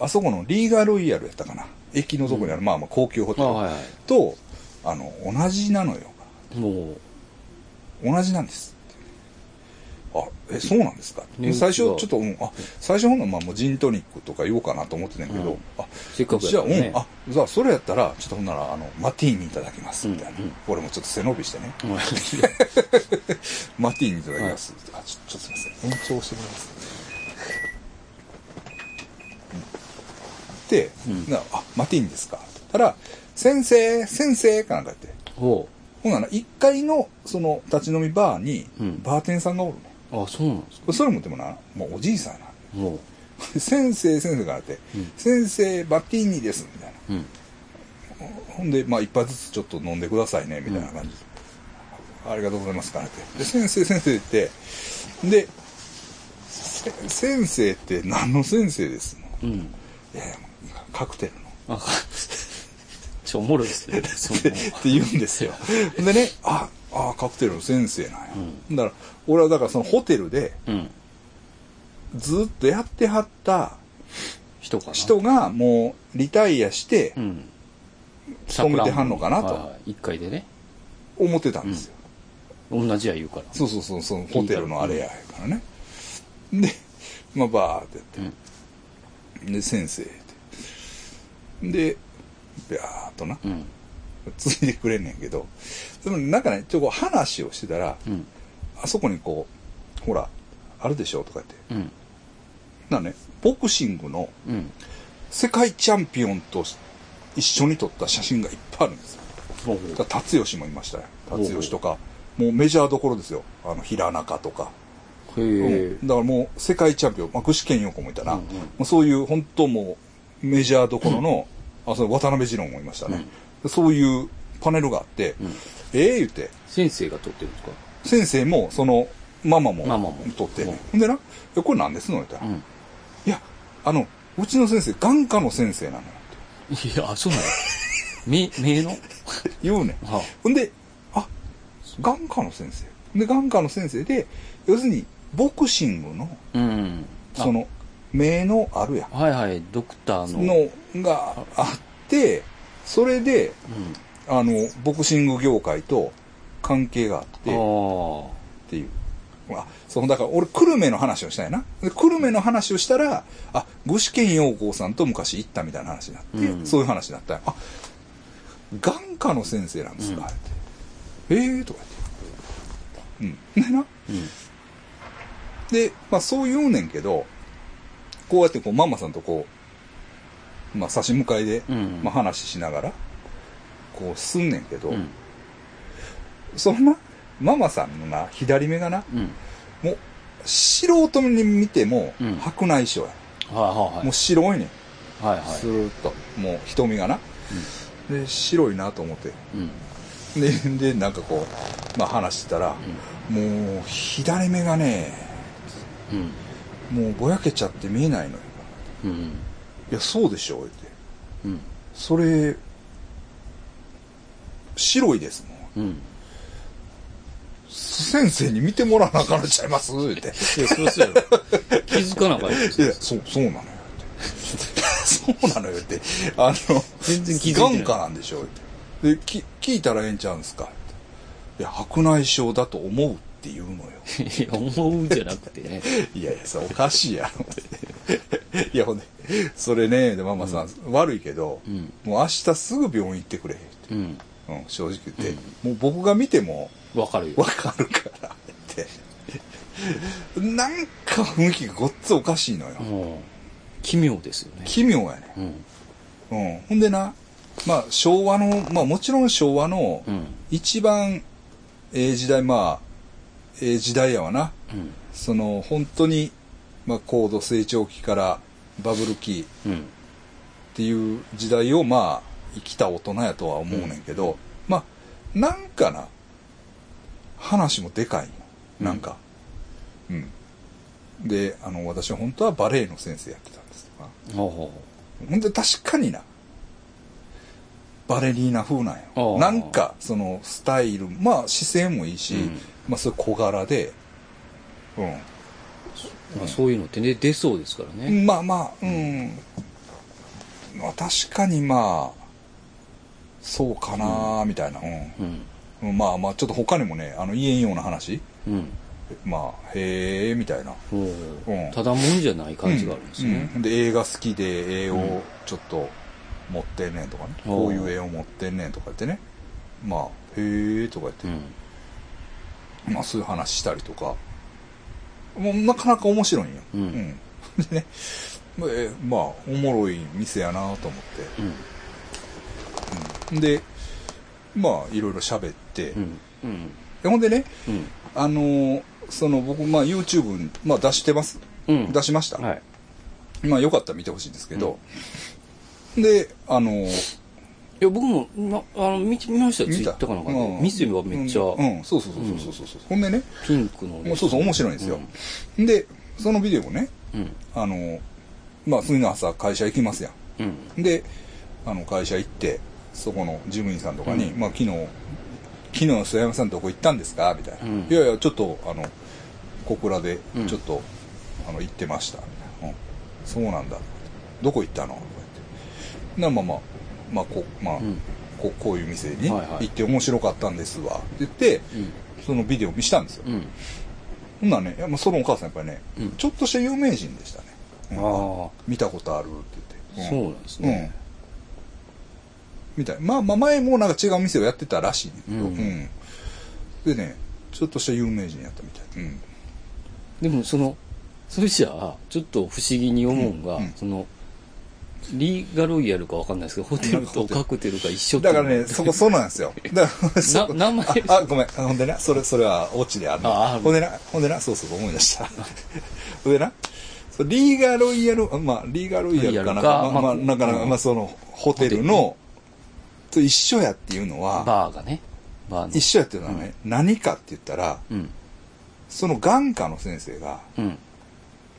あそこのリーガロイヤルやったかな。駅のとこにある、まあまあ高級ホテルあはいはと、あの、同じなのよ。同じなんです。あ、え、そうなんですか、ね最初、ちょっと、うん、あ、最初ほんのまあもうジントニックとか言おうかなと思ってたんやけど、うん。あ、せっかくじゃあ、うん、あ、じゃあ、それやったら、ちょっとほんなら、あの、マティーニいただきます、みたいな。うん。うん俺もちょっと背伸びしてね、う、うん。マティーニいただきます。あ、ちょ、ちょっとすいません。延長してもらいます。で、うん。なあ、マティーニですか？たら、先生、先生かなんか言って。ほほんなら、1階の、その、立ち飲みバーにうん、バーテンさんがおるね。う。あ、そうなんですか？それもでもな、もうおじいさんやな。も先生、先生からって、うん先生、バッティーニです、みたいな。う。うん。ほんで、まあ、一杯ずつちょっと飲んでくださいね、みたいな感じで。ありがとうございます、からって。で、先生、先生って、で、せ先生って何の先生ですの？うん。いやいやカクテルの。あ、ちょ、おもろいですね。[LAUGHS] そって言うんですよ。でね、あ、あ、カクテルの先生なんや。だから、俺はだからそのホテルでうん。ずっとやってはった人かな？人がもうリタイアしてうん。勤めてはんのかなとはいはい一回でね。思ってたんですよ。同じや言うから。そうそうそう、そのホテルのあれやからね。で、まあバーってやって。うん。で、先生って。で、ビャーっとな、うん。ついてくれんねんけど、でもなんかね、ちょっとこう話をしてたら、うん。あそこにこう、ほら、あるでしょとか言って。うん。なね、ボクシングのうん。世界チャンピオンと一緒に撮った写真がいっぱいあるんですよ。ほうほうだ達吉もいましたよ。達吉とか、もうメジャーどころですよ。あの、平中とか。へえうん。だからもう世界チャンピオン、まあ、具志堅用子もいたな。うんうんもうそういう本当もうメジャーどころの、あ、その渡辺二郎もいましたね。そういうパネルがあって、うんええ言って、先生が撮ってるんですか？先生もそのママもママも撮って、うんほんでな、えこれ何ですの？言ったら、いうん。や、あの、うちの先生、眼科の先生なのよいや、あ、そうなの？目、目の？[LAUGHS] 言うねん。はほんで、あ、眼科の先生。で、眼科の先生で、要するに、ボクシングの、あ、うん。あその、目のあるやん。はいはい、ドクターの。のがあって、それで、うん。あの、ボクシング業界と関係があって、っあていう。あ、そう、だから俺、久留米の話をしたんやな。で久留米の話をしたら、あ、具志堅用高さんと昔行ったみたいな話になって、うんそういう話になったあ、眼科の先生なんですか、うん。ええー、とか言って。うん。でな。あ。うん。で、まあそう言うねんけど、こうやってこうママさんとこう、まあ差し向かいで、うんまあ話しながら、こうすんねんけど、うん。そんな、ママさんのな、左目がな、うん。もう、素人に見てもうん、白内障や、はいはいはい。もう白いねん。はいはい。スーッと。もう瞳がな。で、白いなと思って。うん。で、で、なんかこう、まあ話してたら、もう、左目がね、うん。もうぼやけちゃって見えないのよ。うん。いや、そうでしょ、言って。うん。それ、白いですもん。うん。先生に見てもらわなあかんのちゃいます？言って。いや、そうそう。気づかなかったいや、そう、そうなのよって。そうなのよって。あの、全然気づいてない眼科なんでしょ？って。で、き、聞いたらええんちゃうんですか？っていや、白内障だと思うって言うのよ。[LAUGHS] いや、思うじゃなくてね。いやいや、それおかしいやろ。いや、ほんで、それね、で、ママさん、悪いけど、うんもう明日すぐ病院行ってくれ。ってうん。うん、正直言って、もう僕が見ても、わかるよ。わかるからって。なんか雰囲気がごっつおかしいのよ。奇妙ですよね。奇妙やね。うん。うん。ほんでな、まあ昭和の、まあもちろん昭和のうん。一番ええ時代、まあ、ええ時代やわな。うん。その本当に、まあ高度成長期からバブル期うん。っていう時代をまあ生きた大人やとは思うねんけど、まあなんかな、話もでかいよ。なんか。うん。で、あの、私は本当はバレエの先生やってたんですとか。ほうほほんで確かにな、バレリーナ風なんあよ。あなんか、そのスタイル、まあ姿勢もいいし、うんまあそれ小柄で、うん。まあ、そういうのってね、出そうですからね。まあまあ、うん。まあ確かにまあ、そうかなみたいな、うん。うん。まあまあ、ちょっと他にもね、あの、言えんような話、うん。まあ、へえ、みたいな。おうんただもんじゃない感じがあるんですね。うんで、映画好きで絵をちょっと持ってんねんとかね。うんこういう絵を持ってんねんとか言ってね。まあ、へえ、とか言って、うん。まあそういう話したりとか。もうなかなか面白いんよ。うん [LAUGHS] でね、まあえまあ、おもろい店やなと思って。うん。で、まあ、いろいろ喋っほんでね、うん。あのーその僕、まあ YouTube に、まあ出してます。うん。出しました。はい。まあよかったら見てほしいんですけど、で、あのーいや、僕も、ま、あの、見見ましたよ、ツイ見たッターかなんかで。うん店はめっちゃ、うん、うんそうそうそうそうそうそう、ほんでね、ピンクのね。そうそう面白いんですよ。で、そのビデオをね、うん。あのーまあ次の朝会社行きますやうん。ん。で、あの会社行って、そこの事務員さんとかに、うんまあ昨日、昨日須山さんどこ行ったんですか？みたいな。うんいやいや、ちょっと、あの、小倉でうん、ちょっと、あの、行ってました。みたいな。うん。そうなんだ。どこ行ったの？とか言って。な、まあまあ、まあ、こう、まあ、うんこうこういう店にはいはい行って面白かったんですわ。って言って、そのビデオ見したんですよ。うん。ほんならね、いやまあ、そのお母さんやっぱりね、うんちょっとした有名人でしたね。うん。うんあ見たことあるってあ、言って。そうなんですね。みたい。まあまあ前もなんか違う店をやってたらしいんだけど、ううん。んでねちょっとした有名人やったみたい、うん、でも、その、それじゃあ、ちょっと不思議に思うんが、うん。うん。その、リーガロイヤルかわかんないですけど、ホテルとカクテルが一緒だからねそこ [LAUGHS] そうなんですよ。だから名前。ああごめん。あほんでな。それそれはオチであるの。あほんでな。ほんでな。そうそう思い出した。ほんでな。リーガロイヤルまあリーガロイヤルかなんか。まあまあなかなかまあそのホテルのと一緒やっていうのはバーがね。バーの。一緒やっていうのはね、何かって言ったらうん。その眼科の先生がうん。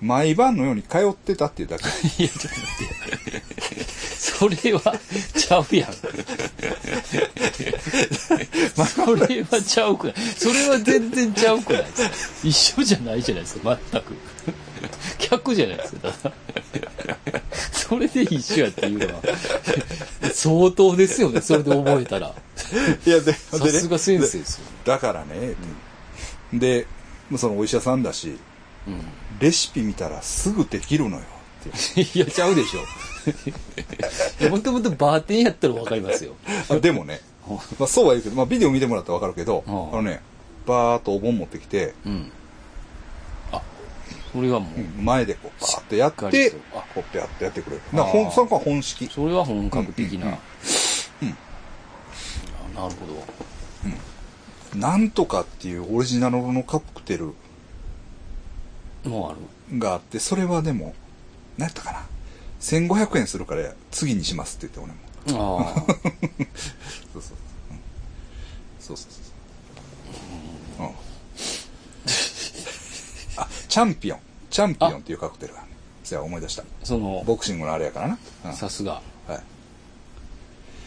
毎晩のように通ってたっていうだけ [LAUGHS] いや、ちょっと待って。それは、ちゃうやん。それはちゃうくない。それは全然ちゃうくない。一緒じゃないじゃないですか、全く。客じゃないですか、ただ。[LAUGHS] それで一緒やっていうのは、相当ですよね、それで覚えたら。いやでさすが先生ですよ。だからね、でそのお医者さんだしうん。レシピ見たらすぐできるのよっていや、ちゃうでしょ。もともとバーテンやったらわかりますよ。あでもね、まあ、そうは言うけど、まあ、ビデオ見てもらったらわかるけど、あのねバーっとお盆持ってきて、うん。あ、それはもう、うん前でこうバーっとやってこうペアってやってくれるなんそこは本式それは本格的な。うんなるほど。なんとかっていうオリジナルのカクテルもうある。があってそれはでも何やったかな1500円するから次にしますって言って俺もああ。[LAUGHS] そうそうそう。うんそうそうそう。うん。あ、チャンピオン。チャンピオンっていうカクテルがあるね。そや思い出した。その、ボクシングのあれやからな。うんさすが。は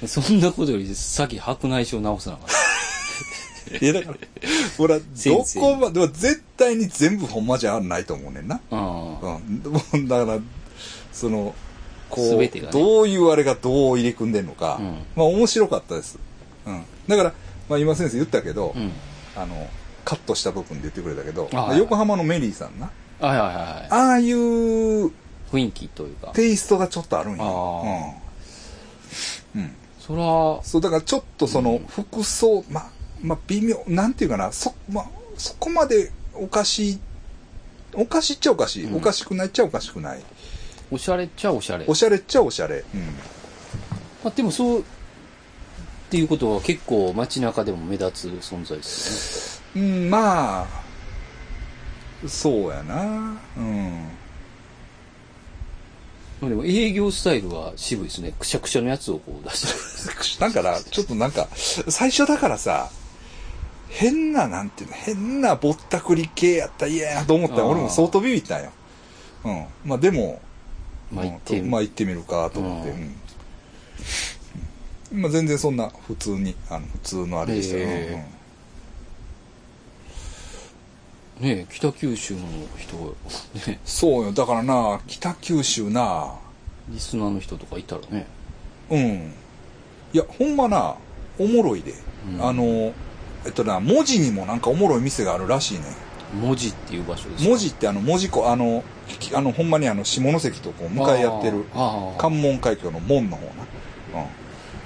い。そんなことより先白内障直さなかった。[LAUGHS] いやだから、俺はどこまでも絶対に全部ほんまじゃないと思うねんな。あうん。もうだから、その、こう、ねどういうあれがどう入れ組んでんのか、うんまあ面白かったです。うん。だから、まあ今先生言ったけど、あ。うん。あの、カットした部分で言ってくれたけど、あはい横浜のメリーさんな、はいはいはい。ああいう雰囲気というか。テイストがちょっとあるんや。あうん。うん。そら、そう、だからちょっとその服装、まあ、まあ微妙、なんていうかな、そ、まあ、そこまでおかしい、おかしいっちゃおかしい、うんおかしくないっちゃおかしくない。おしゃれっちゃおしゃれ。おしゃれっちゃおしゃれ。うん。まあ、でもそう、っていうことは結構街中でも目立つ存在ですうん、まあ、そうやな。うん。まあでも営業スタイルは渋いですね。くしゃくしゃのやつをこう出して [LAUGHS] だから、ちょっとなんか、最初だからさ、変な、なんていうの、変なぼったくり系やったら嫌やなと思った俺も相当ビビったんよ。うん。まあでも、まあ行ってうんまあ行ってみるかと思って、ううんん。まあ全然そんな普通に、あの、普通のあれでしたよ。へね北九州の人ねそうよ。だからな、北九州な、リスナーの人とかいたらねうん。いや、ほんまな、おもろいで。うんあの、えっとな、文字にもなんかおもろい店があるらしいね。文字っていう場所ですか？文字ってあの、文字庫、あの、きあの、ほんまにあの、下関とこう、向かい合ってる、あーあー関門海峡の門の方な。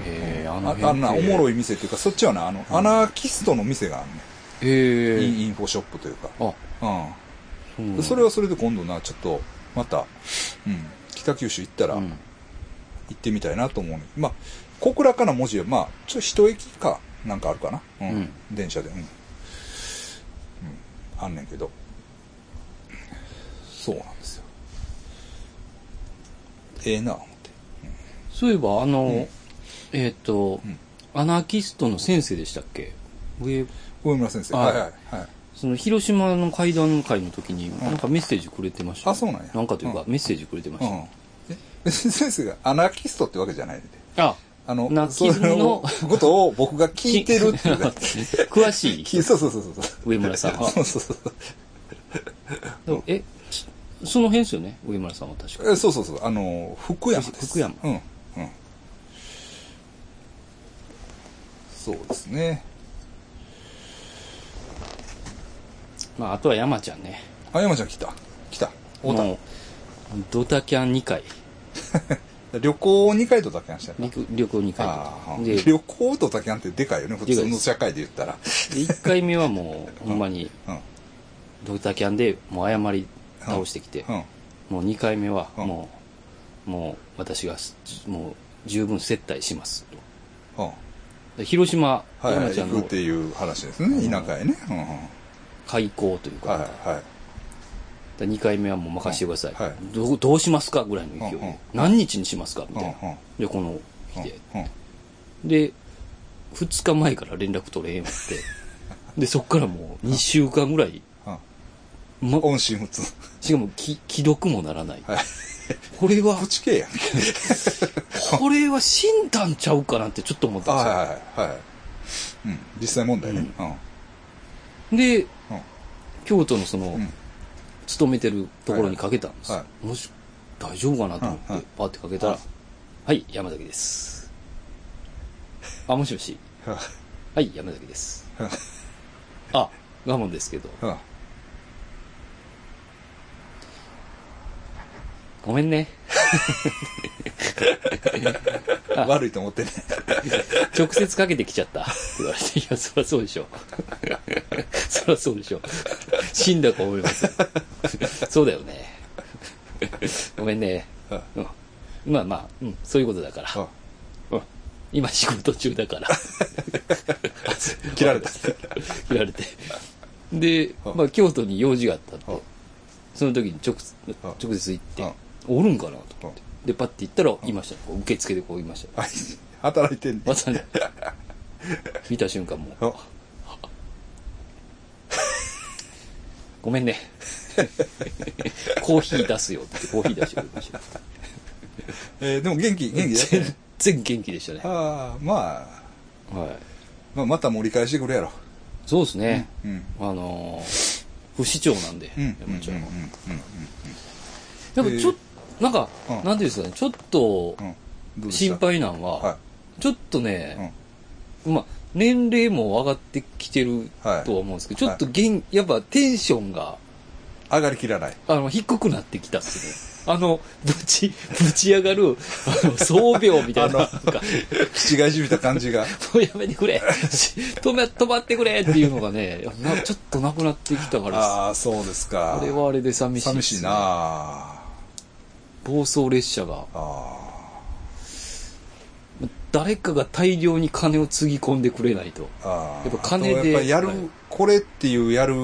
へえあうん。のああんな、おもろいい店っていうか、そっちはな、あの、アナーキストの店があるね。へえインインフォショップというか。あうん。それはそれで今度な、ちょっと、また、うん、北九州行ったら、うん行ってみたいなと思うね。まあ、小倉かな文字は、まあ、ちょっと一駅か、なんかあるかな。うん。うん電車で、うん。うん。あんねんけど。そうなんですよ。ええな、思って。そういえばあの、んえっ、と、うんアナーキストの先生でしたっけ？上上村先生。ははいいはいはい。その広島の会談会の時になんかメッセージくれてました、あそうなんやなんかというか、うんメッセージくれてました、うん。え、先生がアナーキストってわけじゃないで。ああの、ナキズムのことを僕が聞いてるっていう。[LAUGHS] 詳しいきそうそうそうそうそう。上村さんは [LAUGHS] そうそうそう。えその辺ですよね？上村さんは確かえそうそうそう。あの、福山です。福山うん。うん。そうですね。まああとは山ちゃんね。あ、山ちゃん来た。来た。おた。もうドタキャン2回。[LAUGHS] 旅行2回とだけ話した。旅旅行2ああ回で旅行とだけなんてでかいよね、普通の社会で言ったら。で1回目はもう [LAUGHS] ほんまにうん。ドタキャンでもう謝り倒してきて、うん。もう2回目はうん。もう、もう私がすもう十分接待します。と広島山ちゃんの行くっていう話ですね、田舎へね。開校というか、はいはい。2回目はもう任せてください、はいどうどうしますかぐらいの勢いで、うんうん何日にしますかみたいな、うんうんでこの日で、うんうんで2日前から連絡取れへんわって [LAUGHS] でそっからもう2週間ぐらい、うんま、音信不通。しかもき既読もならない、はい。これは。これは死んだんちゃうかなってちょっと思ったんですよ、はいはいはいはい。うん。実際問題ね。うん。でうん。京都のその、うん。勤めてるところにかけたんです、はもし大丈夫かなと思って、うんうんパーってかけたら「ははいい、山崎です」あもしもし。ははい山崎です。はあ我慢ですけどごめんね。あ [LAUGHS] 悪いと思ってね。直接かけてきちゃった。言われて「いやそりゃそうでしょ。[LAUGHS] そりゃそうでしょ。死んだか思います。そうだよね。ごめんね、はうん、まあまあ、うん、そういうことだから、はうん、今仕事中だから。[LAUGHS] 切られた。切られて。で、はまあ、京都に用事があったんではその時に直は直接行って。はおるんかなと思はってでパッて行ったらいましたこう受付でこういましたはい。働いてんね。まさに [LAUGHS] 見た瞬間もうあ [LAUGHS] ごめんね [LAUGHS] コーヒー出すよってコーヒー出してくれましたえーでも元気、元気だったね全。然元気でしたねああ、まあ、はいまあ、また盛り返してくれやろ。そうですね、うん。あのー不死鳥なんで、うん。うん。山ちゃんはうん。ちょっと、なんか、うん。なんていうんですかね、ちょっと心配なんは、はちょっとね、まあ、年齢も上がってきてるはい。とは思うんですけど、ちょっと元、やっぱテンションが、い。上がりきらない。あの、低くなってきたっすね。あの、ぶち、ぶち上がる、あの、僧病みたいな、なんか、口がいじみた感じが。[LAUGHS] もうやめてくれ。し止め、止まってくれっていうのがね、なちょっとなくなってきたから、ああ、そうですか。あれはあれで寂しいね、寂しいなあ暴走列車が、あ誰かが大量に金をつぎ込んでくれないと。やっぱ金でやっぱやる、はいこれっていうやる。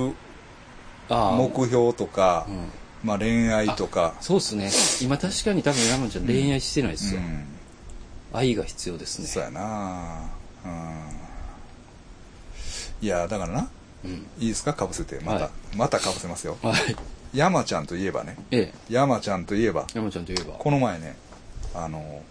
目標とか、うんまあ恋愛とか。そうっすね。今確かに多分山ちゃん恋愛してないですよ。うん。愛が必要ですね。そうやなうん。いや、だからな、うん。いいですか？かぶせて。また、はいまたかぶせますよ。はい。山ちゃんといえばね。ええ。山ちゃんといえば、山ちゃんといえば。この前ね、あの、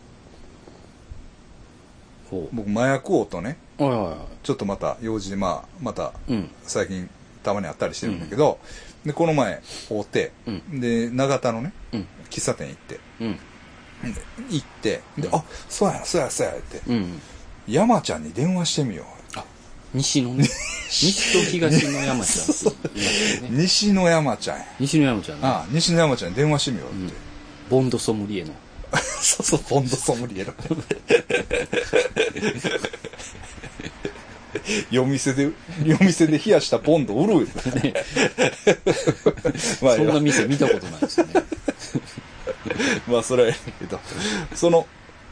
ほ僕麻薬王とね、う。はいはいはちょっとまた用事で、まあ、またい。うん。最近たまにあったりしてるんだけど、で、この前、会うて、うで、長田のね、うん。喫茶店行って、うん。で行って、で、あ、そうや、そうや、そうや、って、うん。山ちゃんに電話してみよう。西のね。[LAUGHS] 西と東の山ちゃんって言いますよね。西野山ちゃんや。西の山ちゃんね。ああ、西野山ちゃんに電話してみようって。ボンドソムリエの。[LAUGHS] そうそう、ボンドソムリエの。[LAUGHS] 夜店で、夜店で冷やしたボンド売るよ。まあそんな店見たことないですよね。まあ、それはええけど、その、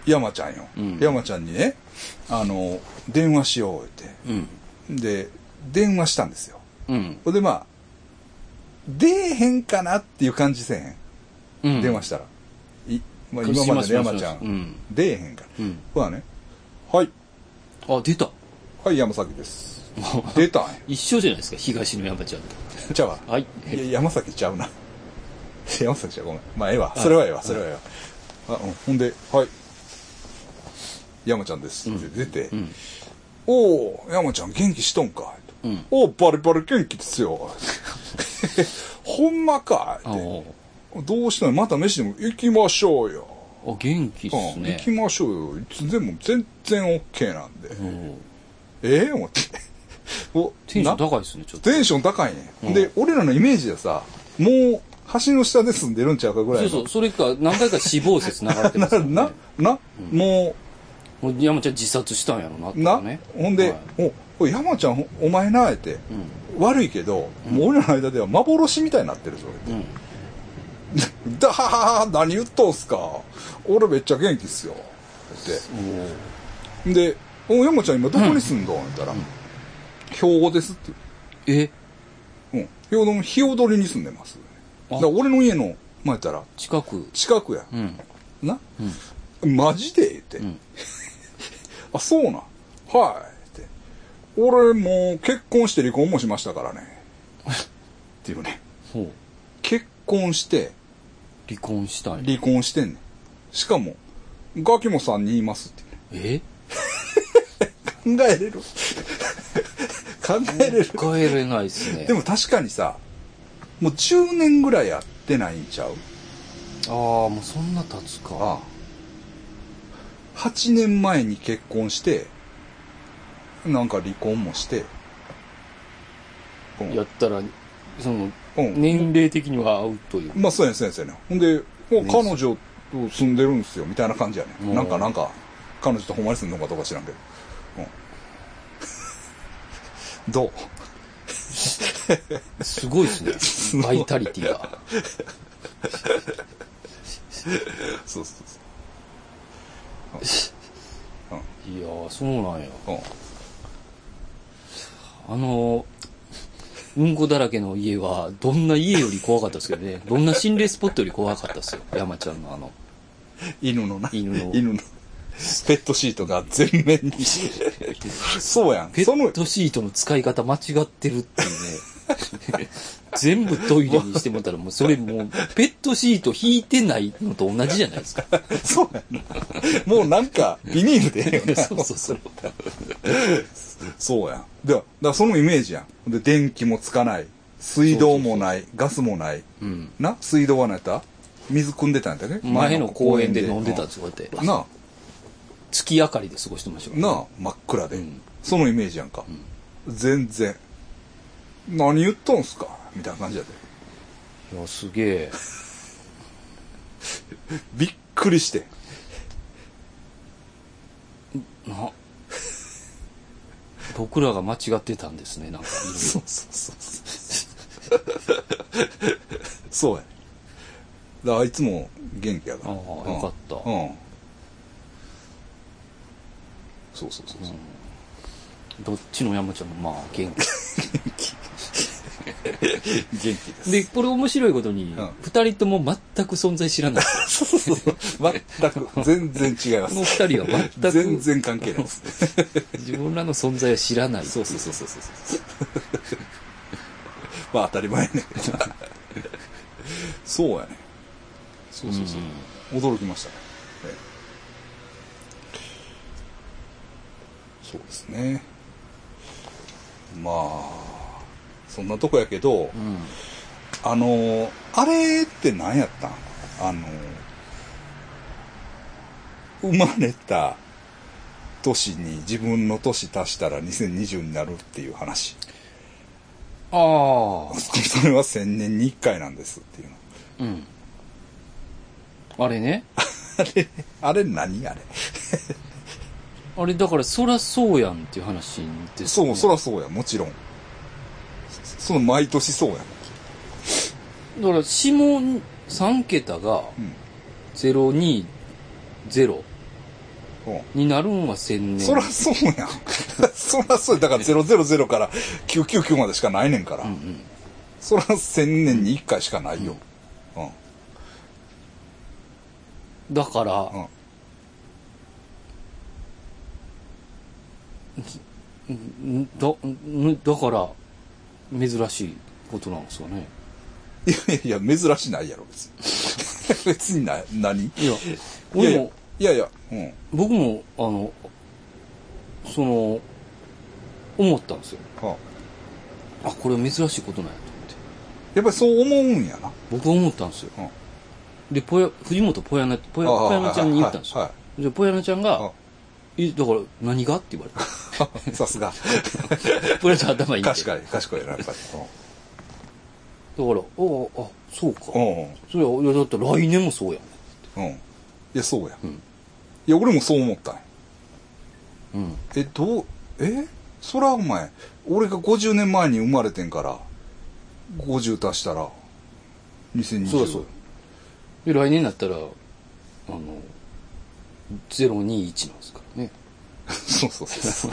山ちゃんよ。うん山ちゃんにね、あの、電話しようって。うん。で、電話したんですよ。うん。ほんで、まあ、出えへんかなっていう感じせえへん。うん。電話したら。いまあ、今までの山ちゃん、うん。出えへんから。うん。ほらね、はい、あ、出た。はい、山崎です。[LAUGHS] 出た。一緒じゃないですか、東の山ちゃんと。ちゃうわ。はい。山崎ちゃうな。山崎ちゃう、ごめん。まあ、ええわ。それはええわ、それはええわ。あ、うん。ほんで、はい。山ちゃんです。って出て、うん。おお山ちゃん元気しとんかいうん。おバリバリ元気ですよ。[LAUGHS] ほんまかって。どうしたの？また飯でも行きましょうよ。あ、元気っすうん、ね行き。ましょうよ。いつでも全然 OK なんで。うん。ええ思って。おテンションな高いっすね、ちょっと。テンション高いね。うんで、俺らのイメージでさ、もう橋の下で住んでるんちゃうかぐらいの。そうそう、それか、何回か死亡説流れてますよ、[LAUGHS] ね。な、な、ももう山ちゃん自殺したんやろな、う、な、とかね。ほんで、はいお、山ちゃん、ほお前な、えて、悪いけど、もう俺らの間では幻みたいになってるぞ。うん。うん。[LAUGHS] だははは、何言っとんすか俺めっちゃ元気っすよ。って。で、お、山ちゃん今どこに住んどん言ったら、兵庫ですってえ？言う。うん。兵庫の日踊りに住んでます。あだから俺の家の、前言ったら、近く。近くや。うん。な、マジで？って、うん。あ、そうなん？はい。って。俺もう結婚して離婚もしましたからね。っていうね。ほう。結婚して離婚したんや。離婚してんねん。しかも、ガキもさんに言いますって、ね。え？考えれる？考えれる？帰れないっすね。でも確かにさ、もう10年ぐらいやってないんちゃう？ああ、もうそんな経つか。ああ。8年前に結婚して、なんか離婚もして、うんやったら、その、うん年齢的には合うという。まあ、そうやねん、そうやね。ほんで、もうね彼女と住んでるんですよ、みたいな感じやね。なんか、なんか、彼女とほんまに住んのかどうか知らんけど。うん。[LAUGHS] どう？[LAUGHS] すごいっすね。[LAUGHS] バイタリティが。そうそうそうなんや。そう。うん。あの、うんこだらけの家は、どんな家より怖かったですけどね。どんな心霊スポットより怖かったですよ。山ちゃんのあの、犬のな。犬の犬の。ペットシートが全面に。[LAUGHS] そうやん。ペットシートの使い方間違ってるっていうね。[LAUGHS] 全部トイレにしてもらったらもうそれもう、ペットシート引いてないのと同じじゃないですか。[LAUGHS] そうやんな。もうなんか、ビニールでええよな。[LAUGHS] そうそうそう。そうやん。だからそのイメージやん。で、電気もつかない。水道もない。ガスもない。うん。な？水道は何やった？水汲んでたんやったっけ？前の公園で飲んでたんですよ、こうやって。なあ、月明かりで過ごしてましたからなあ、真っ暗で。うんそのイメージやんか。全然。何言っとんすか？みたいな感じやで。いや、すげえ。[LAUGHS] びっくりして。な、僕らが間違ってたんですね、なんか。そうそうそうそう。そうやね。だからあいつも元気やから。ああよかったうん。そうそうそうそう。どっちの山ちゃんもまあ元気。[LAUGHS] 元気です。で、これ面白いことにうん、二、人とも全く存在知らない。[LAUGHS] そうそうそう。全く、全然違います。この二人は全く全然関係ないです。自分らの存在は知らない。そうそうそうそうそう。まあ当たり前やね。そうやね。そうそうそう。驚きましたね。ええそうですね。まあ、そんなとこやけど、うん。あのーあれって何やったん？あのー生まれた年に自分の年足したら2020になるっていう話。ああ。それは1000年に1回なんですっていうの。うん。あれね？あれ、あれ何？あれ。あれだからそらそうやんっていう話ですそう、ね。そらそうや、もちろん。その毎年そうや。だから下3桁がうん。020うんになるんは1000年。そらそうやん。[LAUGHS] そらそうや。だから000から999までしかないねんから。うんうん。そら1000年に1回しかないよ。うん。だから、うん。んだ、んだから、珍しいことなんですよね。いやいやいや、珍しないやろ、別に。[LAUGHS] 別にな、何？いいや、や俺もいや、いやうん。僕も、あの、その、思ったんですよ。はああ、これは珍しいことなんやと思って。やっぱりそう思うんやな。僕は思ったんですよ。うん。で、ぽや、藤本ぽやな、ぽや、ああぽやなちゃんに言ったんですよ。はいはで、ぽやなちゃんあが、え、だから何が？って言われい [LAUGHS] さすが。て。ぽやちゃん頭いいんで。だ賢い、賢いな、やっぱり。から、ああ、あ、そうか。うん。それは、いや、だって来年もそうやん。うん。うん。いや、そうや。うん。いや、俺もそう思ったんや。うん。え、どう、え？そらお前、俺が50年前に生まれてんから、50足したら、2020。そうだそうで、来年になったら、あの、021なんですか？らね。そうそうそ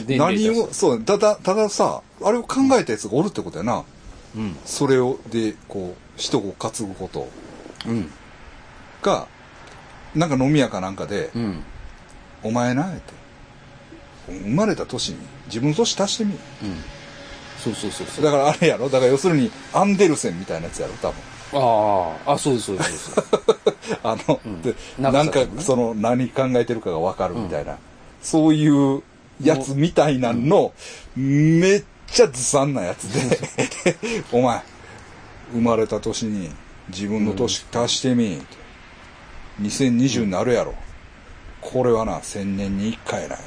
う。で [LAUGHS] 何を、そう、ただ、たださ、あれを考えたやつがおるってことやな。うん。それを、で、こう、人を担ぐことうん。が、なんか飲み屋かなんかで、うん。お前な、って。生まれた年に自分の年足してみ。うん。そうそうそうそう。だからあれやろ？だから要するに、アンデルセンみたいなやつやろ？多分。ああ、あ、そうです、そうです、そうです。[LAUGHS] あの、うんでなんかその何考えてるかがわかるみたいな、そういうやつみたいなんの、めっちゃずさんなやつで、[LAUGHS] お前、生まれた年に自分の年足してみ、2020になるやろ。これはな、1000年に1回なんや。って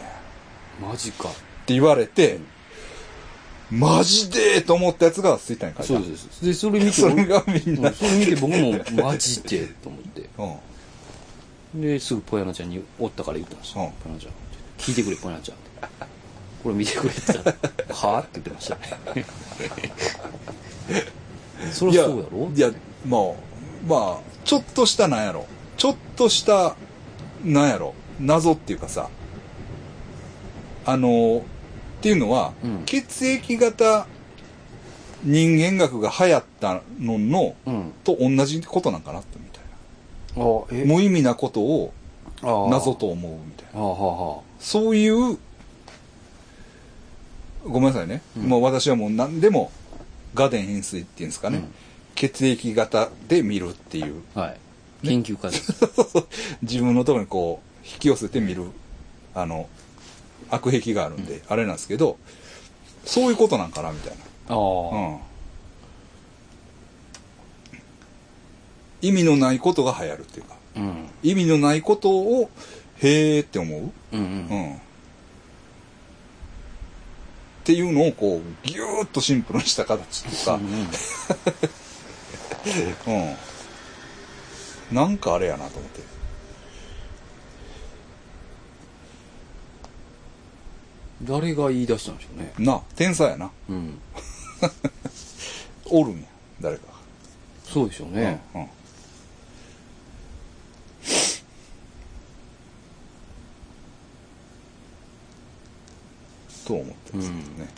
マジか。言われて、マジでと思ったやつがツイッターに書いてある。そうです。で、それ見て、それがみんなうん、それ見て僕も、マジで、と思って。うん。で、すぐぽやなちゃんにおったから言ったんですよ。うんぽやなちゃん。聞いてくれ、ぽやなちゃん。これ見てくれって言ったら、はぁって言ってましたね。[LAUGHS] そりゃそうやろ？いや、まあ、まあ、ちょっとしたなんやろ。ちょっとした、なんやろ。謎っていうかさ、あの、っていうのは、うん血液型人間学が流行ったのの、うん。と同じことなんかなってみたいあえ？な。無意味なことをあ謎と思うみたいな。ああ、はあ、はそういう、ごめんなさいね。うんもう私はもう何でも、ガデン変水っていうんですかね。うん血液型で見るっていう。あ。はい。研究家です。[LAUGHS] 自分のところにこう、引き寄せてみる、あの、悪癖があるんで、あれなんですけど、そういうことなんかな、みたいああ、な。うん。意味のないことが流行るっていうか、うん。意味のないことを、へーって思う？うんう。うんん。っていうのをこう、ぎゅーっとシンプルにした形っていうか、うんうんうん。なんかあれやなと思って。誰が言い出したんでしょうね。な、天才やな。うん。[LAUGHS] おるんや、誰かが。そうでしょうね。うんうんと思ってますけどね。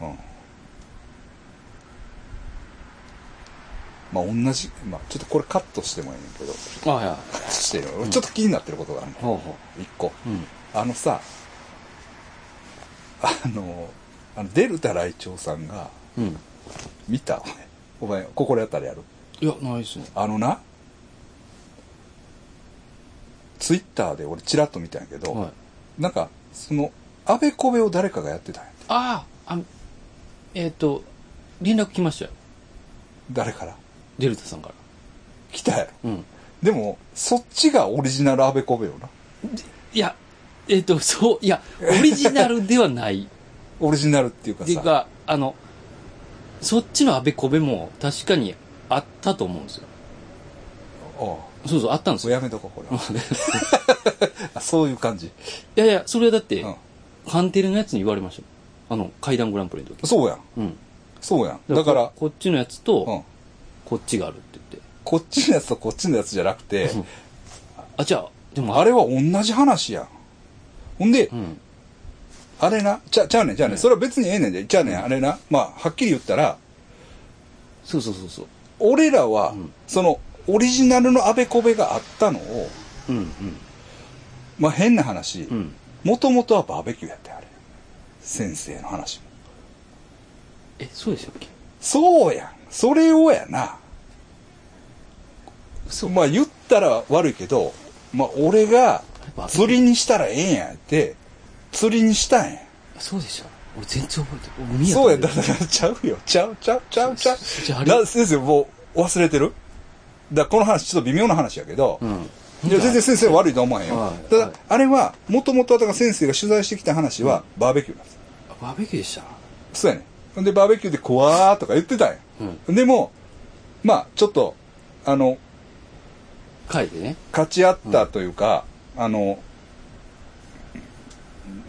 うん。まあ同じ、まあちょっとこれカットしてもいいけど、あはいはい。してる。俺ちょっと気になってることがあるねほうほ一個。う。うん。あのさ、あの、あのデルタ来長さんが、うん。見たお前、心当たりある？いや、ないですね。あのな、ツイッターで俺チラッと見たんやけど、はい。なんか、その、安倍小部を誰かがやってたんやて。ああ、あえっ、と、連絡来ましたよ。誰から？デルタさんから。来たやろ。うん。でも、そっちがオリジナル安倍小部よな。いや、えっ、と、そう、いや、オリジナルではない。[LAUGHS] オリジナルっていうかさ。っていうか、あの、そっちの安倍小部も確かにあったと思うんですよ。あそうそう、あったんですよ。あやめとこう、これは。あ [LAUGHS] そういう感じ。いやいや、それはだって、うんカンテレのやつに言われましたよあの、階段グランプリの時。そうやん。うん。そうやん。だからこ、こっちのやつと、うん。こっちがあるって言って。こっちのやつとこっちのやつじゃなくて、あ、じゃあ、でもあれは同じ話やん。ほんで、うん。あれな、ちゃ、ちゃうねん、ちゃうねん。それは別にええねんで。ちゃうねん、あれな？まあ、はっきり言ったら、そうそうそうそう。俺らは、うんその、オリジナルのあべこべがあったのを、うんうん。まあ変な話う、ん。もともとはバーベキューやったよ、あれ。先生の話も。え、そうでしたっけ？そうやん。それをやな。嘘まあ言ったら悪いけど、まあ俺が釣りにしたらええんやって、釣りにしたんや。そうでした？俺全然覚えてる。海そうや、だからちゃうよ。ちゃうちゃうちゃうちゃう。じゃああれ？な先生もう忘れてる？だこの話ちょっと微妙な話やけど、うん。いや全然先生悪いとは思わへんよ。はいただ、はいあれは、もともと先生が取材してきた話は、バーベキューなんです。バーベキューでした？そうやねん。で、バーベキューで怖ーとか言ってたんや。でも、まあ、ちょっと、あの、帰でね。勝ち合ったというか、あの、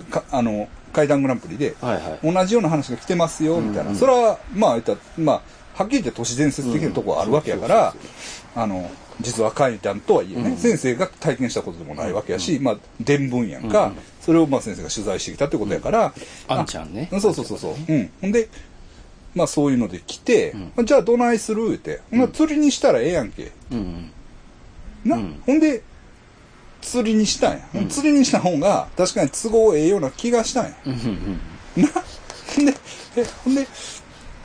かあの、階段グランプリで、はいはい。同じような話が来てますよ、みたいな。うんうんそれは、まあ、言ったらまあ、はっきり言って都市伝説的なところあるわけやからあの、実は階段とはいえね、うん先生が体験したことでもないわけやし、まあ、伝聞やんか、うんそれをまあ先生が取材してきたってことやから、あんちゃんね。そうそうそうそう。うん。ほんで、まあそういうので来て、うじゃあどないする？言うて、ほんなら釣りにしたらええやんけ。うんな、うんほんで、釣りにしたんや。うん釣りにした方が確かに都合ええような気がしたんや。うん。うんうん。な、ほんで、え、ほんで、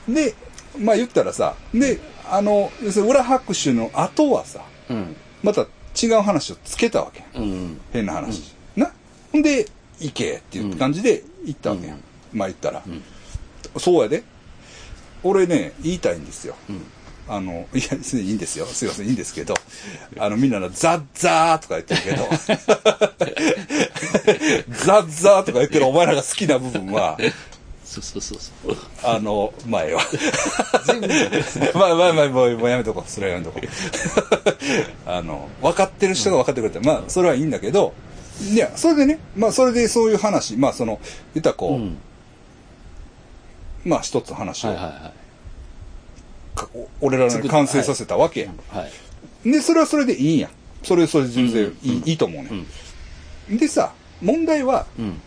で、まあ言ったらさ、で、あの、要するに裏拍手の後はさ、うん。また違う話をつけたわけ。うん。変な話。なほんで、行けっていう感じで行ったわけやん。うんまあ言ったら、んそうやで。俺ね、言いたいんですよ。うん。あの、[LAUGHS] いや、いいんですよ。すいません、いいんですけど、あの、みんなのザッザーとか言ってるけど、[LAUGHS] ザッザーとか言ってるお前らが好きな部分は、そうそうそうそう。あの、前は。全部。まあまあまあ、もうもうやめとこう。それはやめとこう。[LAUGHS] あの、分かってる人が分かってくれたら、まあ、それはいいんだけど、いや、それでね、まあ、それでそういう話、まあ、その、言ったらこう、うん。まあ、一つ話を、はいはいはい。か俺らに完成させたわけやん。はい。で、それはそれでいいんや。それ、それで全然いい,、うんいいと思うね、でさ、問題は、うん。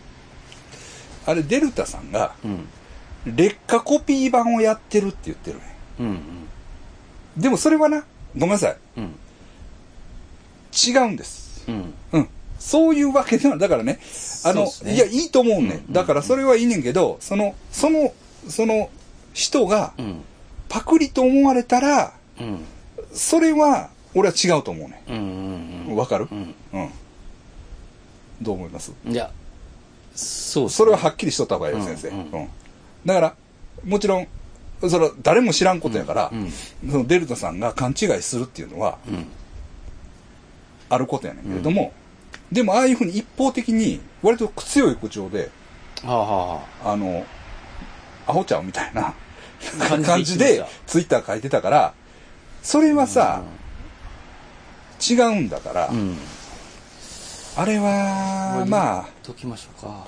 あれ、デルタさんが、うん。劣化コピー版をやってるって言ってるね。うん。でもそれはな、ごめんなさい。うん。違うんです。うん。うん。そういうわけでは、だからね、あの、ねいや、いいと思うね、うんん。だからそれはいいねんけど、その、その、その人がうん。パクリと思われたら、うん。それは、俺は違うと思うねうん。ん。わかる？うん。うん。どう思います？いや、そうねそれははっきりしとった方がいいよ、うん先生。ううんん。だから、もちろん、それは誰も知らんことやから、うんそのデルタさんが勘違いするっていうのは、うん。あることやねんけれども、でもああいうふうに一方的に、割と強い口調で、はあはあ。あの、アホちゃんみたいな感じでツイッター書いてたから、それはさ、違うんだから、うん。あれは、まあ、ときましょうか。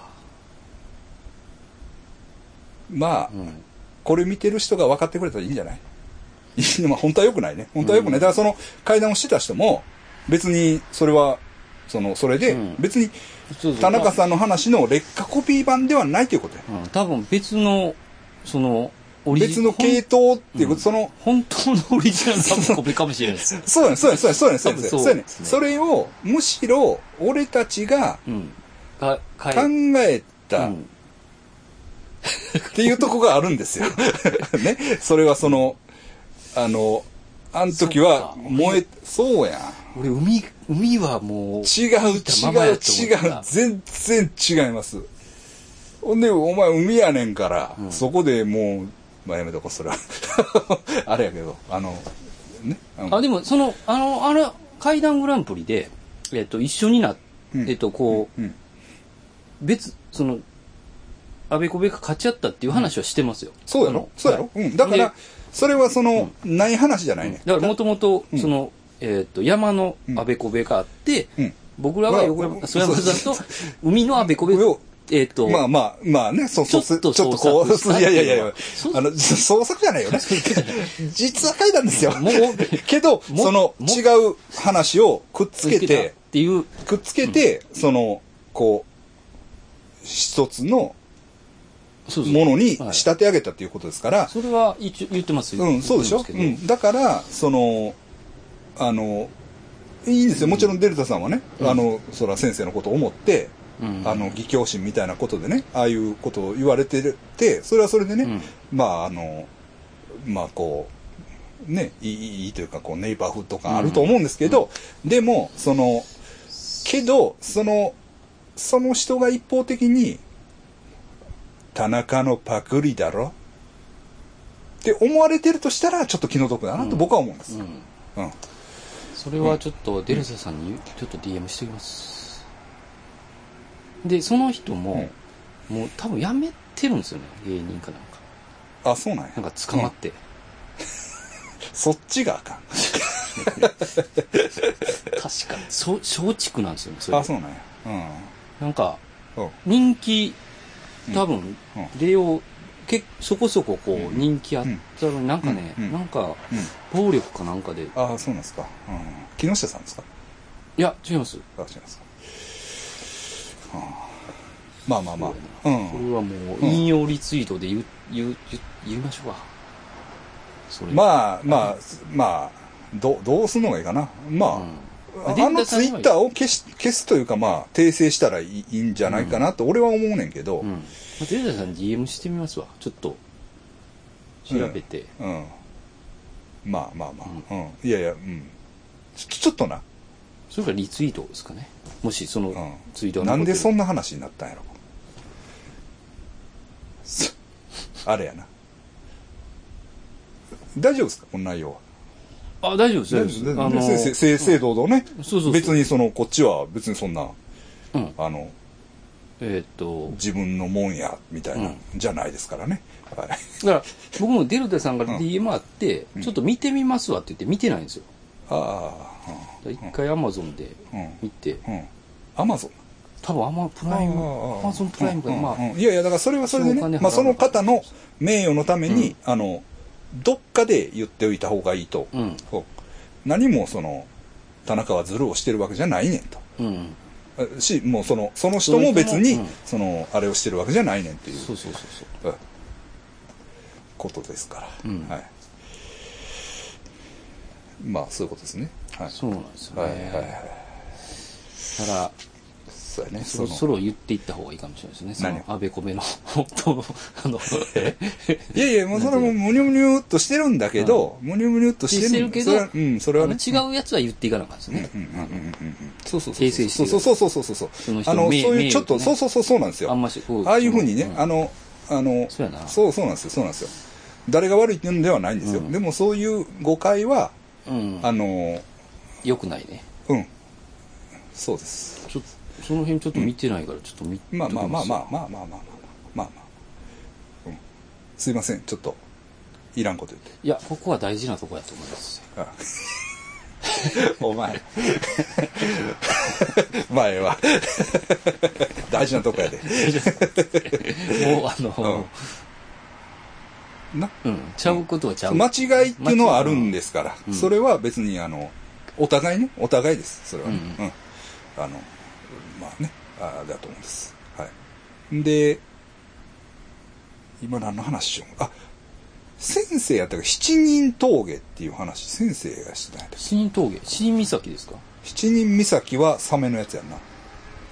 まあ、うん。これ見てる人が分かってくれたらいいんじゃない？[LAUGHS] まあ本当は良くないね。本当は良くない。だからその会談をしてた人も、別にそれは、その、それでうん、別に田中さんの話の劣化コピー版ではないということや。うん、多分別の、その、別の系統っていうこと、その、本当のオリジナルのコピーかもしれないです。そうやねそうやねそうやねそうやねそうやねそうやねですねそれを、むしろ、俺たちが考えたっうん。ていうとこがあるんですよ。[LAUGHS] ね。それはその、あの、あの時は燃え、そうやん。俺、海、海はもう、違う、違う、違う、全然違います。ほんで、お前海やねんから、うんそこでもう、まあやめとこう、それは。[LAUGHS] あれやけど、あの、ね。うんあ、でも、その、あの、あれ、階段グランプリで、えっと、一緒になえっと、こう、うん。別、その、安倍小部が勝ち合ったっていう話はしてますよ。そうやろ？のそうやろ？はいうん。だからで、それはその、ない話じゃないね。だからもともとうん、その、えっと、山の安倍小部があって、うん。僕らは横まあ山、曽山さんと、海の安倍小部を、えっと、まあまあ、まあね、そうそう、ちょっとちょっとこう、いやいやいやあの、創作じゃないよね。[LAUGHS] 実は書いたんですよ。もうけど、もそのも違う話をくっつけてっ、ていう、くっつけて、その、こう、一つのものにはい。仕立て上げたっていうことですから、それは一応言ってます。よ。うん、そうでしょ、うん。だから、その、あの、いいんですよ。もちろんデルタさんはね、うん。あの、そら先生のことを思って、うんあの、義教心みたいなことでね、ああいうことを言われてて、それはそれでね、うんまあ、あの、まあ、こう、ね、いいいいというか、こう、ネイバーフッド感あると思うんですけど、でも、その、けど、その、その人が一方的に、田中のパクリだろ？って思われてるとしたら、ちょっと気の毒だなと僕は思うんです。うん。うん。それはちょっとデルタさんにちょっと DM しておきます。で、その人も、もう多分辞めてるんですよね、芸人かなんか。あ、そうなんや。なんか捕まって。[LAUGHS] そっちがあかん。[LAUGHS] 確かに。そう、松竹なんですよね、それ。あ、そうなんや。うん。うん。人気、多分、うんレオ、けそこそここう、うん人気あったのになんかね、なんか、うん。暴力かなんかで、いああ、そうなんですか。うん。木下さんですか？や、違います。あ、違いますか。はあまあまあまあ。うこれん。はもう、うん引用リツイートで言う、言う、言いましょうか。それ。あ、まあまあ、まあ、どどうすんのがいいかな。まあ、うん。あでのツイッターを消し消すというか、まあ、訂正したらいいんじゃないかなと俺は思うねんけど、うん。まあ、データさんに DM してみますわ。ちょっと、調べて。うん。まあまあまあ、うん。いやいや、うん。ちょちょっとな、それからリツイートですかね。もし、その、うん。ツイートがなんでそんんな話になったんやろ。そ [LAUGHS] あれやな。大丈夫ですか？この内容は。あ、大丈夫です、大丈夫です。あの、正々堂々ね、そうそう別にその、こっちは別にそんな、うん。あの、えーっと、自分のもんや、みたいな、うんじゃないですからね。はい。だから、僕もデルタさんからうん DM あって、うんちょっと見てみますわって言って見てないんですよ。あだから一回 Amazon であ、うん。見て、うん。アマゾン。多分アマプライム、Amazon プライムかな、まあ、いやいや、だからそれはそれでね、まあその方の名誉のために、うんあの、どっかで言っておいた方がいいと。何もその、田中はズルをしてるわけじゃないねんと。し、もうその、その人も別に、そのあれをしてるわけじゃないねんっていうそうそうそうそう。うんことですから。うんはい。まあ、そういうことですね。はい。そうなんですよね。はいはいはい。ただ、そうやね。そろそろ言っていった方がいいかもしれないですね。その安倍米の、本当の、あの、いやいや、もうそれもむにゅむにゅっとしてるんだけど、むにゅむにゅっとしてるけどうん、それはね。違うやつは言っていかなかったですね。うんうんうんうんうん。そうそうそう。訂正してそうそうそうそうそうあの、そういうちょっと、そうそうそうそうなんですよ。あんまし、こああいうふうにね、んあの、あの、そうそうなんですよ、そうなんですよ。誰が悪いっていうのではないんですよ。うんでもそういう誤解は、うん。あの、よくないね。うん。そうです。ちょっと、その辺ちょっと見てないから、ちょっと見まあまあまあまああ。まあまあまあまあまあまあまあ。うん。すいません、ちょっと、いらんこと言って。いや、ここは大事なとこやと思います。あ [LAUGHS] お前。[LAUGHS] 前は。大事なとこやで。もう、あの、な。うん、ちゃうことはちゃう。間違いっていうのはあるんですから、うんそれは別にあの、お互いね、お互いです、それはね。ううんん。あの、まあね、あだと思うんです。はい。で、今何の話しよう。あ、先生やったから七人峠っていう話、先生がしてたんやった死人峠死人岬ですか？七人岬はサメのやつやんな。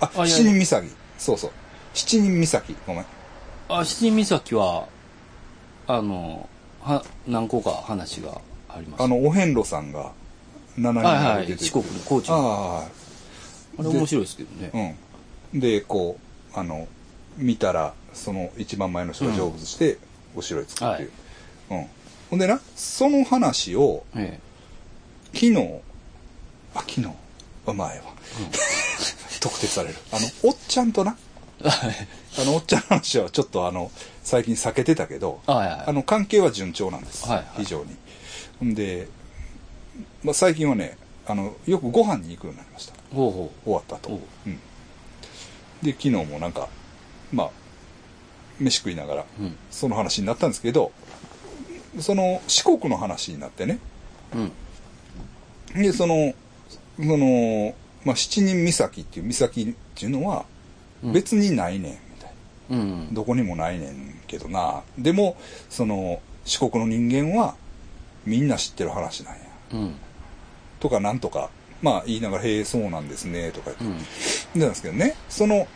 あ、あ七人岬。そうそう。七人岬。ごめん。あ、七人岬は、あの、は、何個か話があります。あの、お遍路さんが、7人はいはい。が出て四国の高知の。あああれ面白いですけどね。うん。で、こう、あの、見たら、その一番前の人が成仏して、後ろへつくっていう。うん。ほんでな、その話を、え昨日、あ、昨日、あ前は、[LAUGHS] 特定される。あの、おっちゃんとな、え。あの、おっちゃんの話はちょっとあの、最近避けてたけど、はいはい。あの、関係は順調なんです。はいはい非常に。んで、まあ、最近はね、あの、よくご飯に行くようになりました。終わったと。おううん。で、昨日もなんか、まあ、飯食いながら、う。うん。その話になったんですけど、その四国の話になってね、うん。で、その、その、まあ、七人岬っていう岬っていうのは、うん別にないねん、みたいな。うん。どこにもないねんけどな。でも、その、四国の人間は、みんな知ってる話なんや。うん。とか、なんとか、まあ、言いながら、へえ、そうなんですね、とか言って。うん。なんですけどね、その、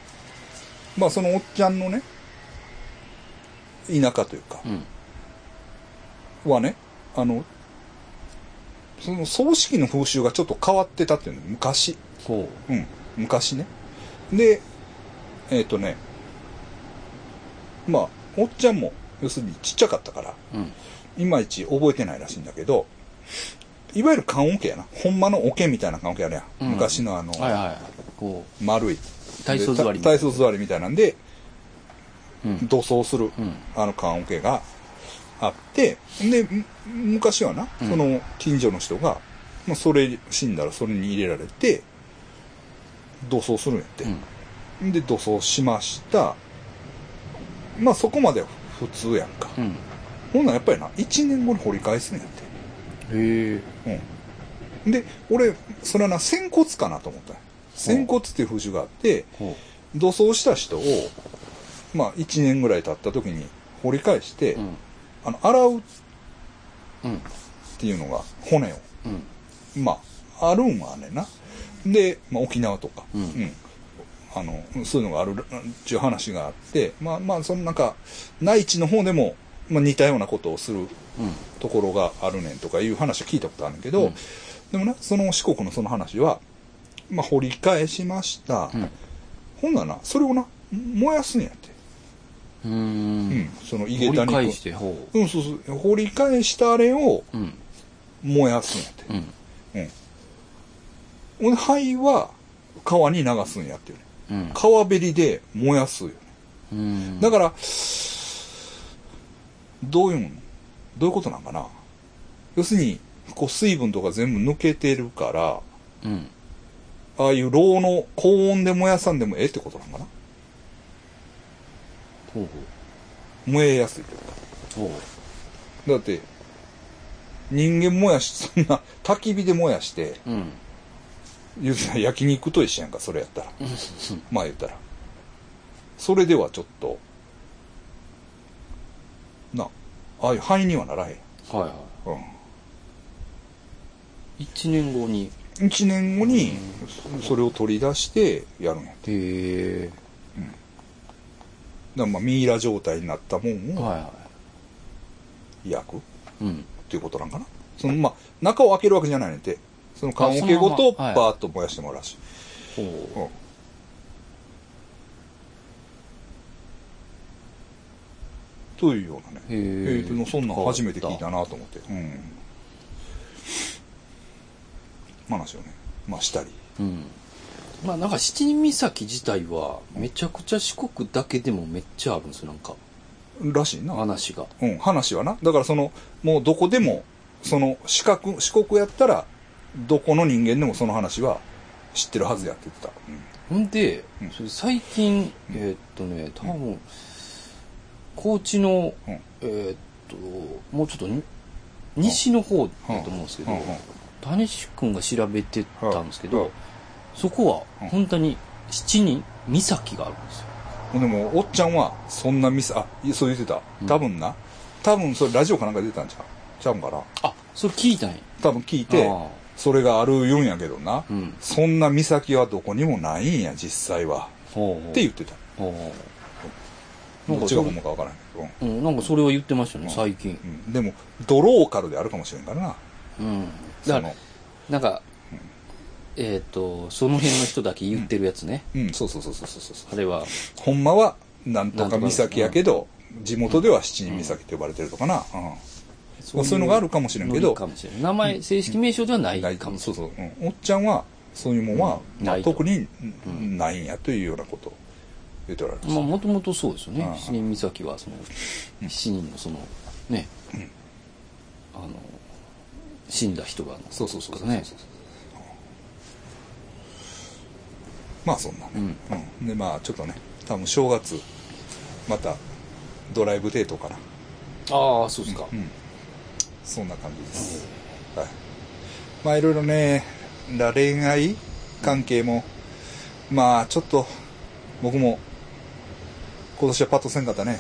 まあそのおっちゃんのね、田舎というか、うん。はね、あの、その葬式の風習がちょっと変わってたっていうの、昔。ほうん、昔ね。で、えっ、とね、まあ、おっちゃんも、要するにちっちゃかったから、う。うん。いまいち覚えてないらしいんだけど、いわゆる棺桶やな。ほんまの桶みたいな棺桶あるやん。うん昔のあの、はいはい。こ丸い。体操座り体操座りみたいなんで、う。うん。土葬する、うん。あの棺桶があって、で、む昔はな、うんその近所の人が、まあ、それ、死んだらそれに入れられて、土葬するんやって。うん。で、土葬しました。まあそこまでは普通やんか。うん。ほんならやっぱりな、1年後に掘り返すんやって。へえ。うん。で、俺、それはな、仙骨かなと思った仙骨っていう風習があって、ほ土葬した人を、まあ1年ぐらい経った時に掘り返して、う。うん。あの、洗うっうん。ていうのが、骨を。うん。まあ、あるんはねんな。で、まあ、沖縄とか、うんあの、そういうのがあるっていう話があって、まあまあ、そのなんか、内地の方でも、まあ似たようなことをするうん。ところがあるねんとかいう話は聞いたことあるんだけど、うんでもな、その四国のその話は、まあ、掘り返しました。うん。ほんならな、それをな、燃やすんやって。うー。うんん。その井掘り桁に。返して、ほうん、そうそう。掘り返したあれをう。うん。燃やすんやって。うん。うん。ほんで灰は川に流すんやってね。うん。川べりで燃やすよね。うん。だから、どういうの？どういうことなんかな？要するに、こう水分とか全部抜けてるから、うん。ああいう炉の高温で燃やさんでもええってことなんかな？ほう燃えやすいというか。ほう。ほだって、人間燃やし、そんな焚き火で燃やして、う。うん。言うたら焼肉と一緒やんか、それやったら。まあ言ったら。それではちょっと、な、ああいう灰にはならへん。はいはうん。い。一年後に。一年後に、それを取り出してやるんや。だかへえ。らまあミイラ状態になったもんをはいは焼くっい。うん。ていうことなんかな。そのまあ、中を開けるわけじゃないねんて。その棺桶ごとバーッと燃やしてもらうらしい。ほうん。というようなね。え。そんなん初めて聞いたなと思って。うん。話をね、まあしたり。うん。まあなんか七人岬自体はめちゃくちゃ四国だけでもめっちゃあるんですよ、なんか。らしいな。話が。うん、話はな。だからその、もうどこでも、その四角、四国やったら、どこの人間でもその話は知ってるはずやって言ってた。ほんでうん、それ最近、えーっとね、多分、高知の、うん。えーっと、もうちょっとに西の方だと思うんですけどうん。うん、谷志くん。が調べてたんですけど、そこは本当に七人岬があるんですよ。でも、おっちゃんは、そんなミス、あ、いそう言ってた。うん。多分な、多分それラジオかなんかで出てたんちゃう？ちゃうんかな？あ、それ聞いたんや。多分聞いて、あそれがある言うんやけどな。あうん。そんな岬はどこにもないんや、実際は。ほうほうって言ってた。ほうほうどっちが本物かわからんけど。うん、なんかそれは言ってましたね、最近。うん。でも、ドローカルであるかもしれんからな。うん。だから、なんか、えっ、と、その辺の人だけ言ってるやつね。うん、そうそうそうそうそうそう。あれは、ほんまは、なんとか岬やけど、地元では七人岬って呼ばれてるとかな。うん。そういうのがあるかもしれんけど名前、正式名称ではないかもしれそうそう、うん。おっちゃんは、そういうもんは、特にないんやというようなことを言っておられまん。した。まあ、もともとそうですよねうん。七人岬は、その、七人のその、ね、あの、死んだ人が、そうそうそうそうそう。ね。まあそんなね。で、まあちょっとね、多分正月、また、ドライブデートかな。ああ、そうですか。うん。そんな感じです。はい。まあいろいろね、だ恋愛関係も、まあちょっと、僕も、今年はパッとせんかったね。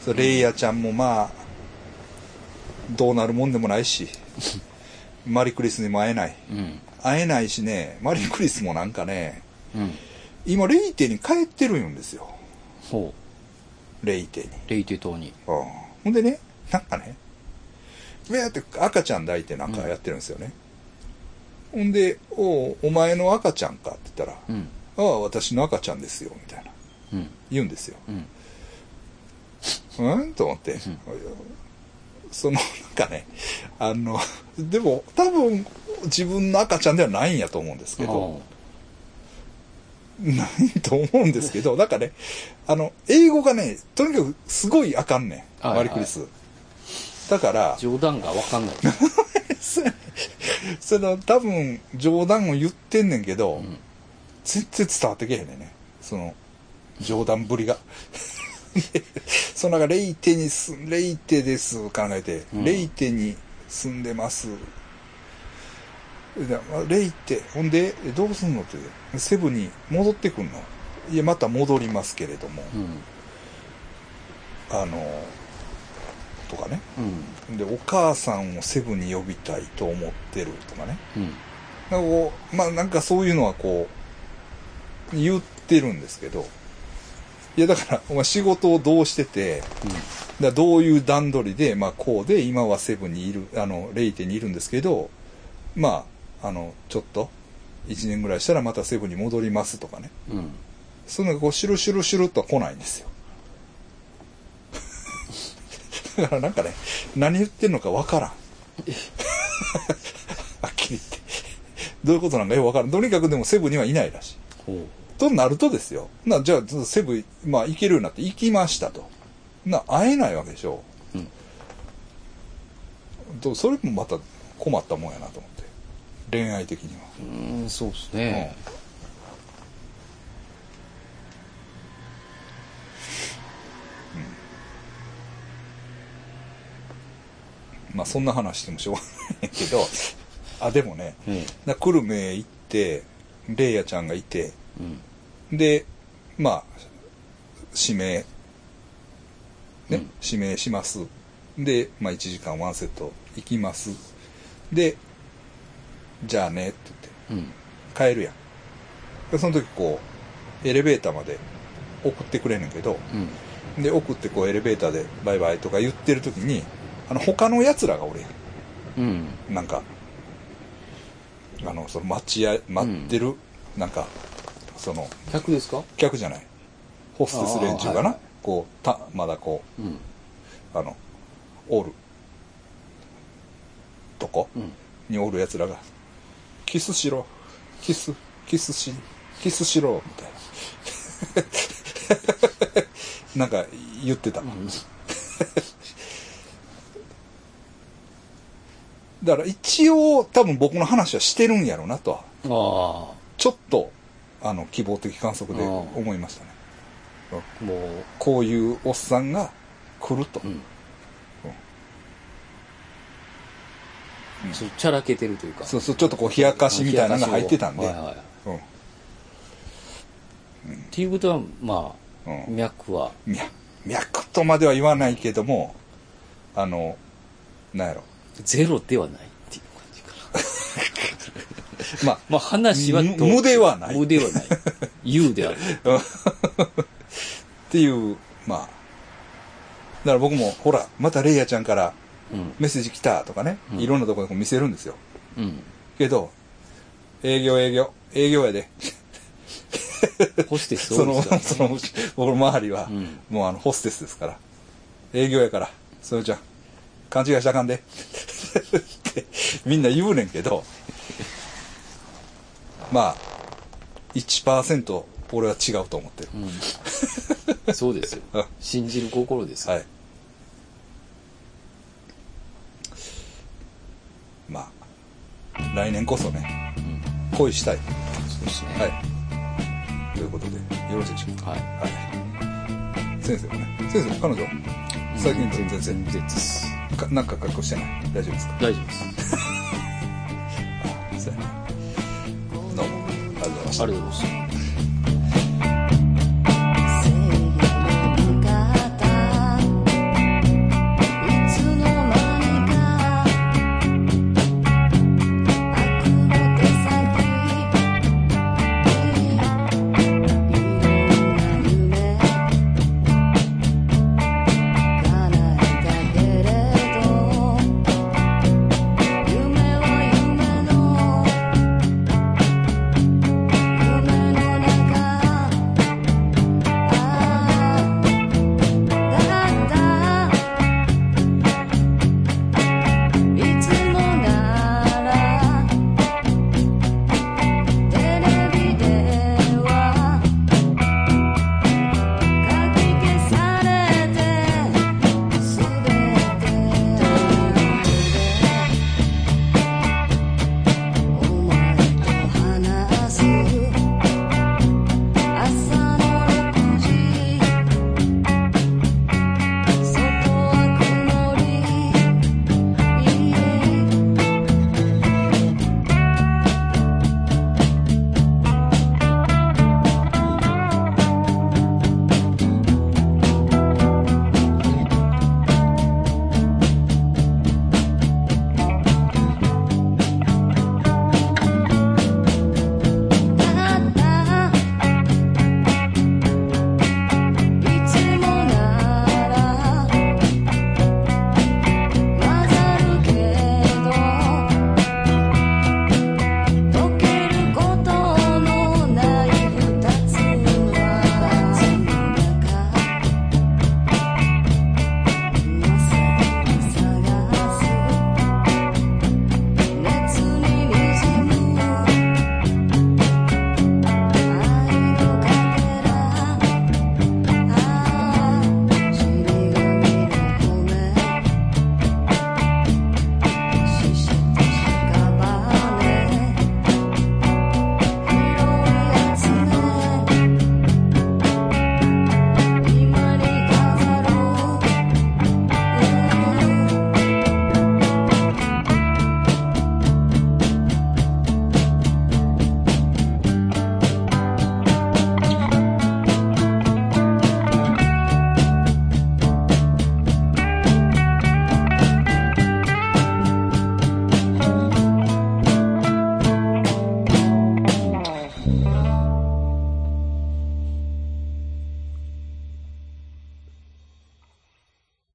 それレイヤちゃんもまあ、どうなるもんでもないし、マリクリスにも会えない。うん。会えないしね、マリクリスもなんかね、うん。今レイテに帰ってるんですよ。ほレイテに。う。レイテ島に。うんほんでね、なんかね、ウェーって赤ちゃん抱いてなんかやってるんですよね。ほんで、おうお前の赤ちゃんかって言ったら、うん。ああ、私の赤ちゃんですよ、みたいな。うん。言うんですよ。うん。うん？と思って。その、なんかね、あの、でも、多分、自分の赤ちゃんではないんやと思うんですけど、ないと思うんですけど、なんかね、あの、英語がね、とにかくすごいあかんねん、はいマリクリス。だから、冗談がわかんない。[LAUGHS] その、多分、冗談を言ってんねんけど、ん全然伝わってけへんねんね。その、冗談ぶりが。で [LAUGHS] そのなんか、レイテにす、レイテです、考えて、うんレイテに住んでます。レイテ、ほんで、えどうすんの？って、セブに戻ってくんの？いや、また戻りますけれども、うん。あの、とかね。うん。で、お母さんをセブに呼びたいと思ってるとかね。うん。なんかこう、まあなんかそういうのはこう、言ってるんですけど、いやだから、お前仕事をどうしてて、だからどういう段取りで、まあこうで、今はセブンにいる、あの、レイテにいるんですけど、まあ、あの、ちょっと、1年ぐらいしたらまたセブンに戻りますとかね。うん。うん。そんなこう、シュルシュルシュルっとは来ないんですよ。だからなんかね、何言ってんのかわからん。[LAUGHS] はっきり言って。どういうことなんかよくわからん。とにかくでもセブンにはいないらしい。となるとですよ。な、じゃあ、セブン、まあ行けるようになって行きましたと。な、会えないわけでしょ。うん。とそれもまた困ったもんやなと思って。恋愛的には。うん、そうですね。まあそんな話してもしょうがないけど、あ、でもね、えな久留米行って、レイヤちゃんがいて、うん。で、まあ、指名、ね、うん指名します。で、まあ1時間ワンセット行きます。で、じゃあねって言って、うん。帰るやん。でその時こう、エレベーターまで送ってくれんねんけど、うん。で、送ってこうエレベーターでバイバイとか言ってる時に、あの、他の奴らがおるやうん。ん。なんか、あの、その待ちや、待ってる、なんか、その、客ですか？客じゃない。ホステス連中かな、あーはいはいこう、た、まだこうん。う、あの、おる、とこ？うん。におる奴らが、キスしろ、キス、キスし、キスしろ、みたいな。[LAUGHS] なんか言ってた。だから一応多分僕の話はしてるんやろうなとは、あちょっと、あの、希望的観測で思いましたね。あ。もう、こういうおっさんが来ると。うん。うんそう、ちゃらけてるというか。そうそう、ちょっとこう、冷やかしみたいなのが入ってたんで。はいはい。っうん。ていうことは、まあ、うん。脈は、脈、脈とまでは言わないけども、あの、なんやろ。ゼロではないっていう感じかな。[LAUGHS] まあ、まあ話はどう無無ではない無ではない。有である。[LAUGHS] っていう、まあ。だから僕も、ほら、またレイヤちゃんからうん。メッセージ来たとかね、うんいろんなところで見せるんですよ。うん。けど、営業営業。営業やで。[LAUGHS] ホステスその、その、僕の周りは、うんもうあの、ホステスですから。営業やから、それちゃん、勘違いしたらあかんで。[LAUGHS] ってみんな言うねんけど、まあ、1%俺は違うと思ってる。うん。そうですよ [LAUGHS] うん。信じる心ですよ。はい。まあ、来年こそね、うん。恋したい。そうですね。はい。ということで、よろしいでしょうか？はい。はい。先生はね。先生、彼女最近全然全然です。かなんか格好してない？大丈夫ですか？大丈夫です。[LAUGHS] そうやね。どうも、ありがとうございましたありがとうございます。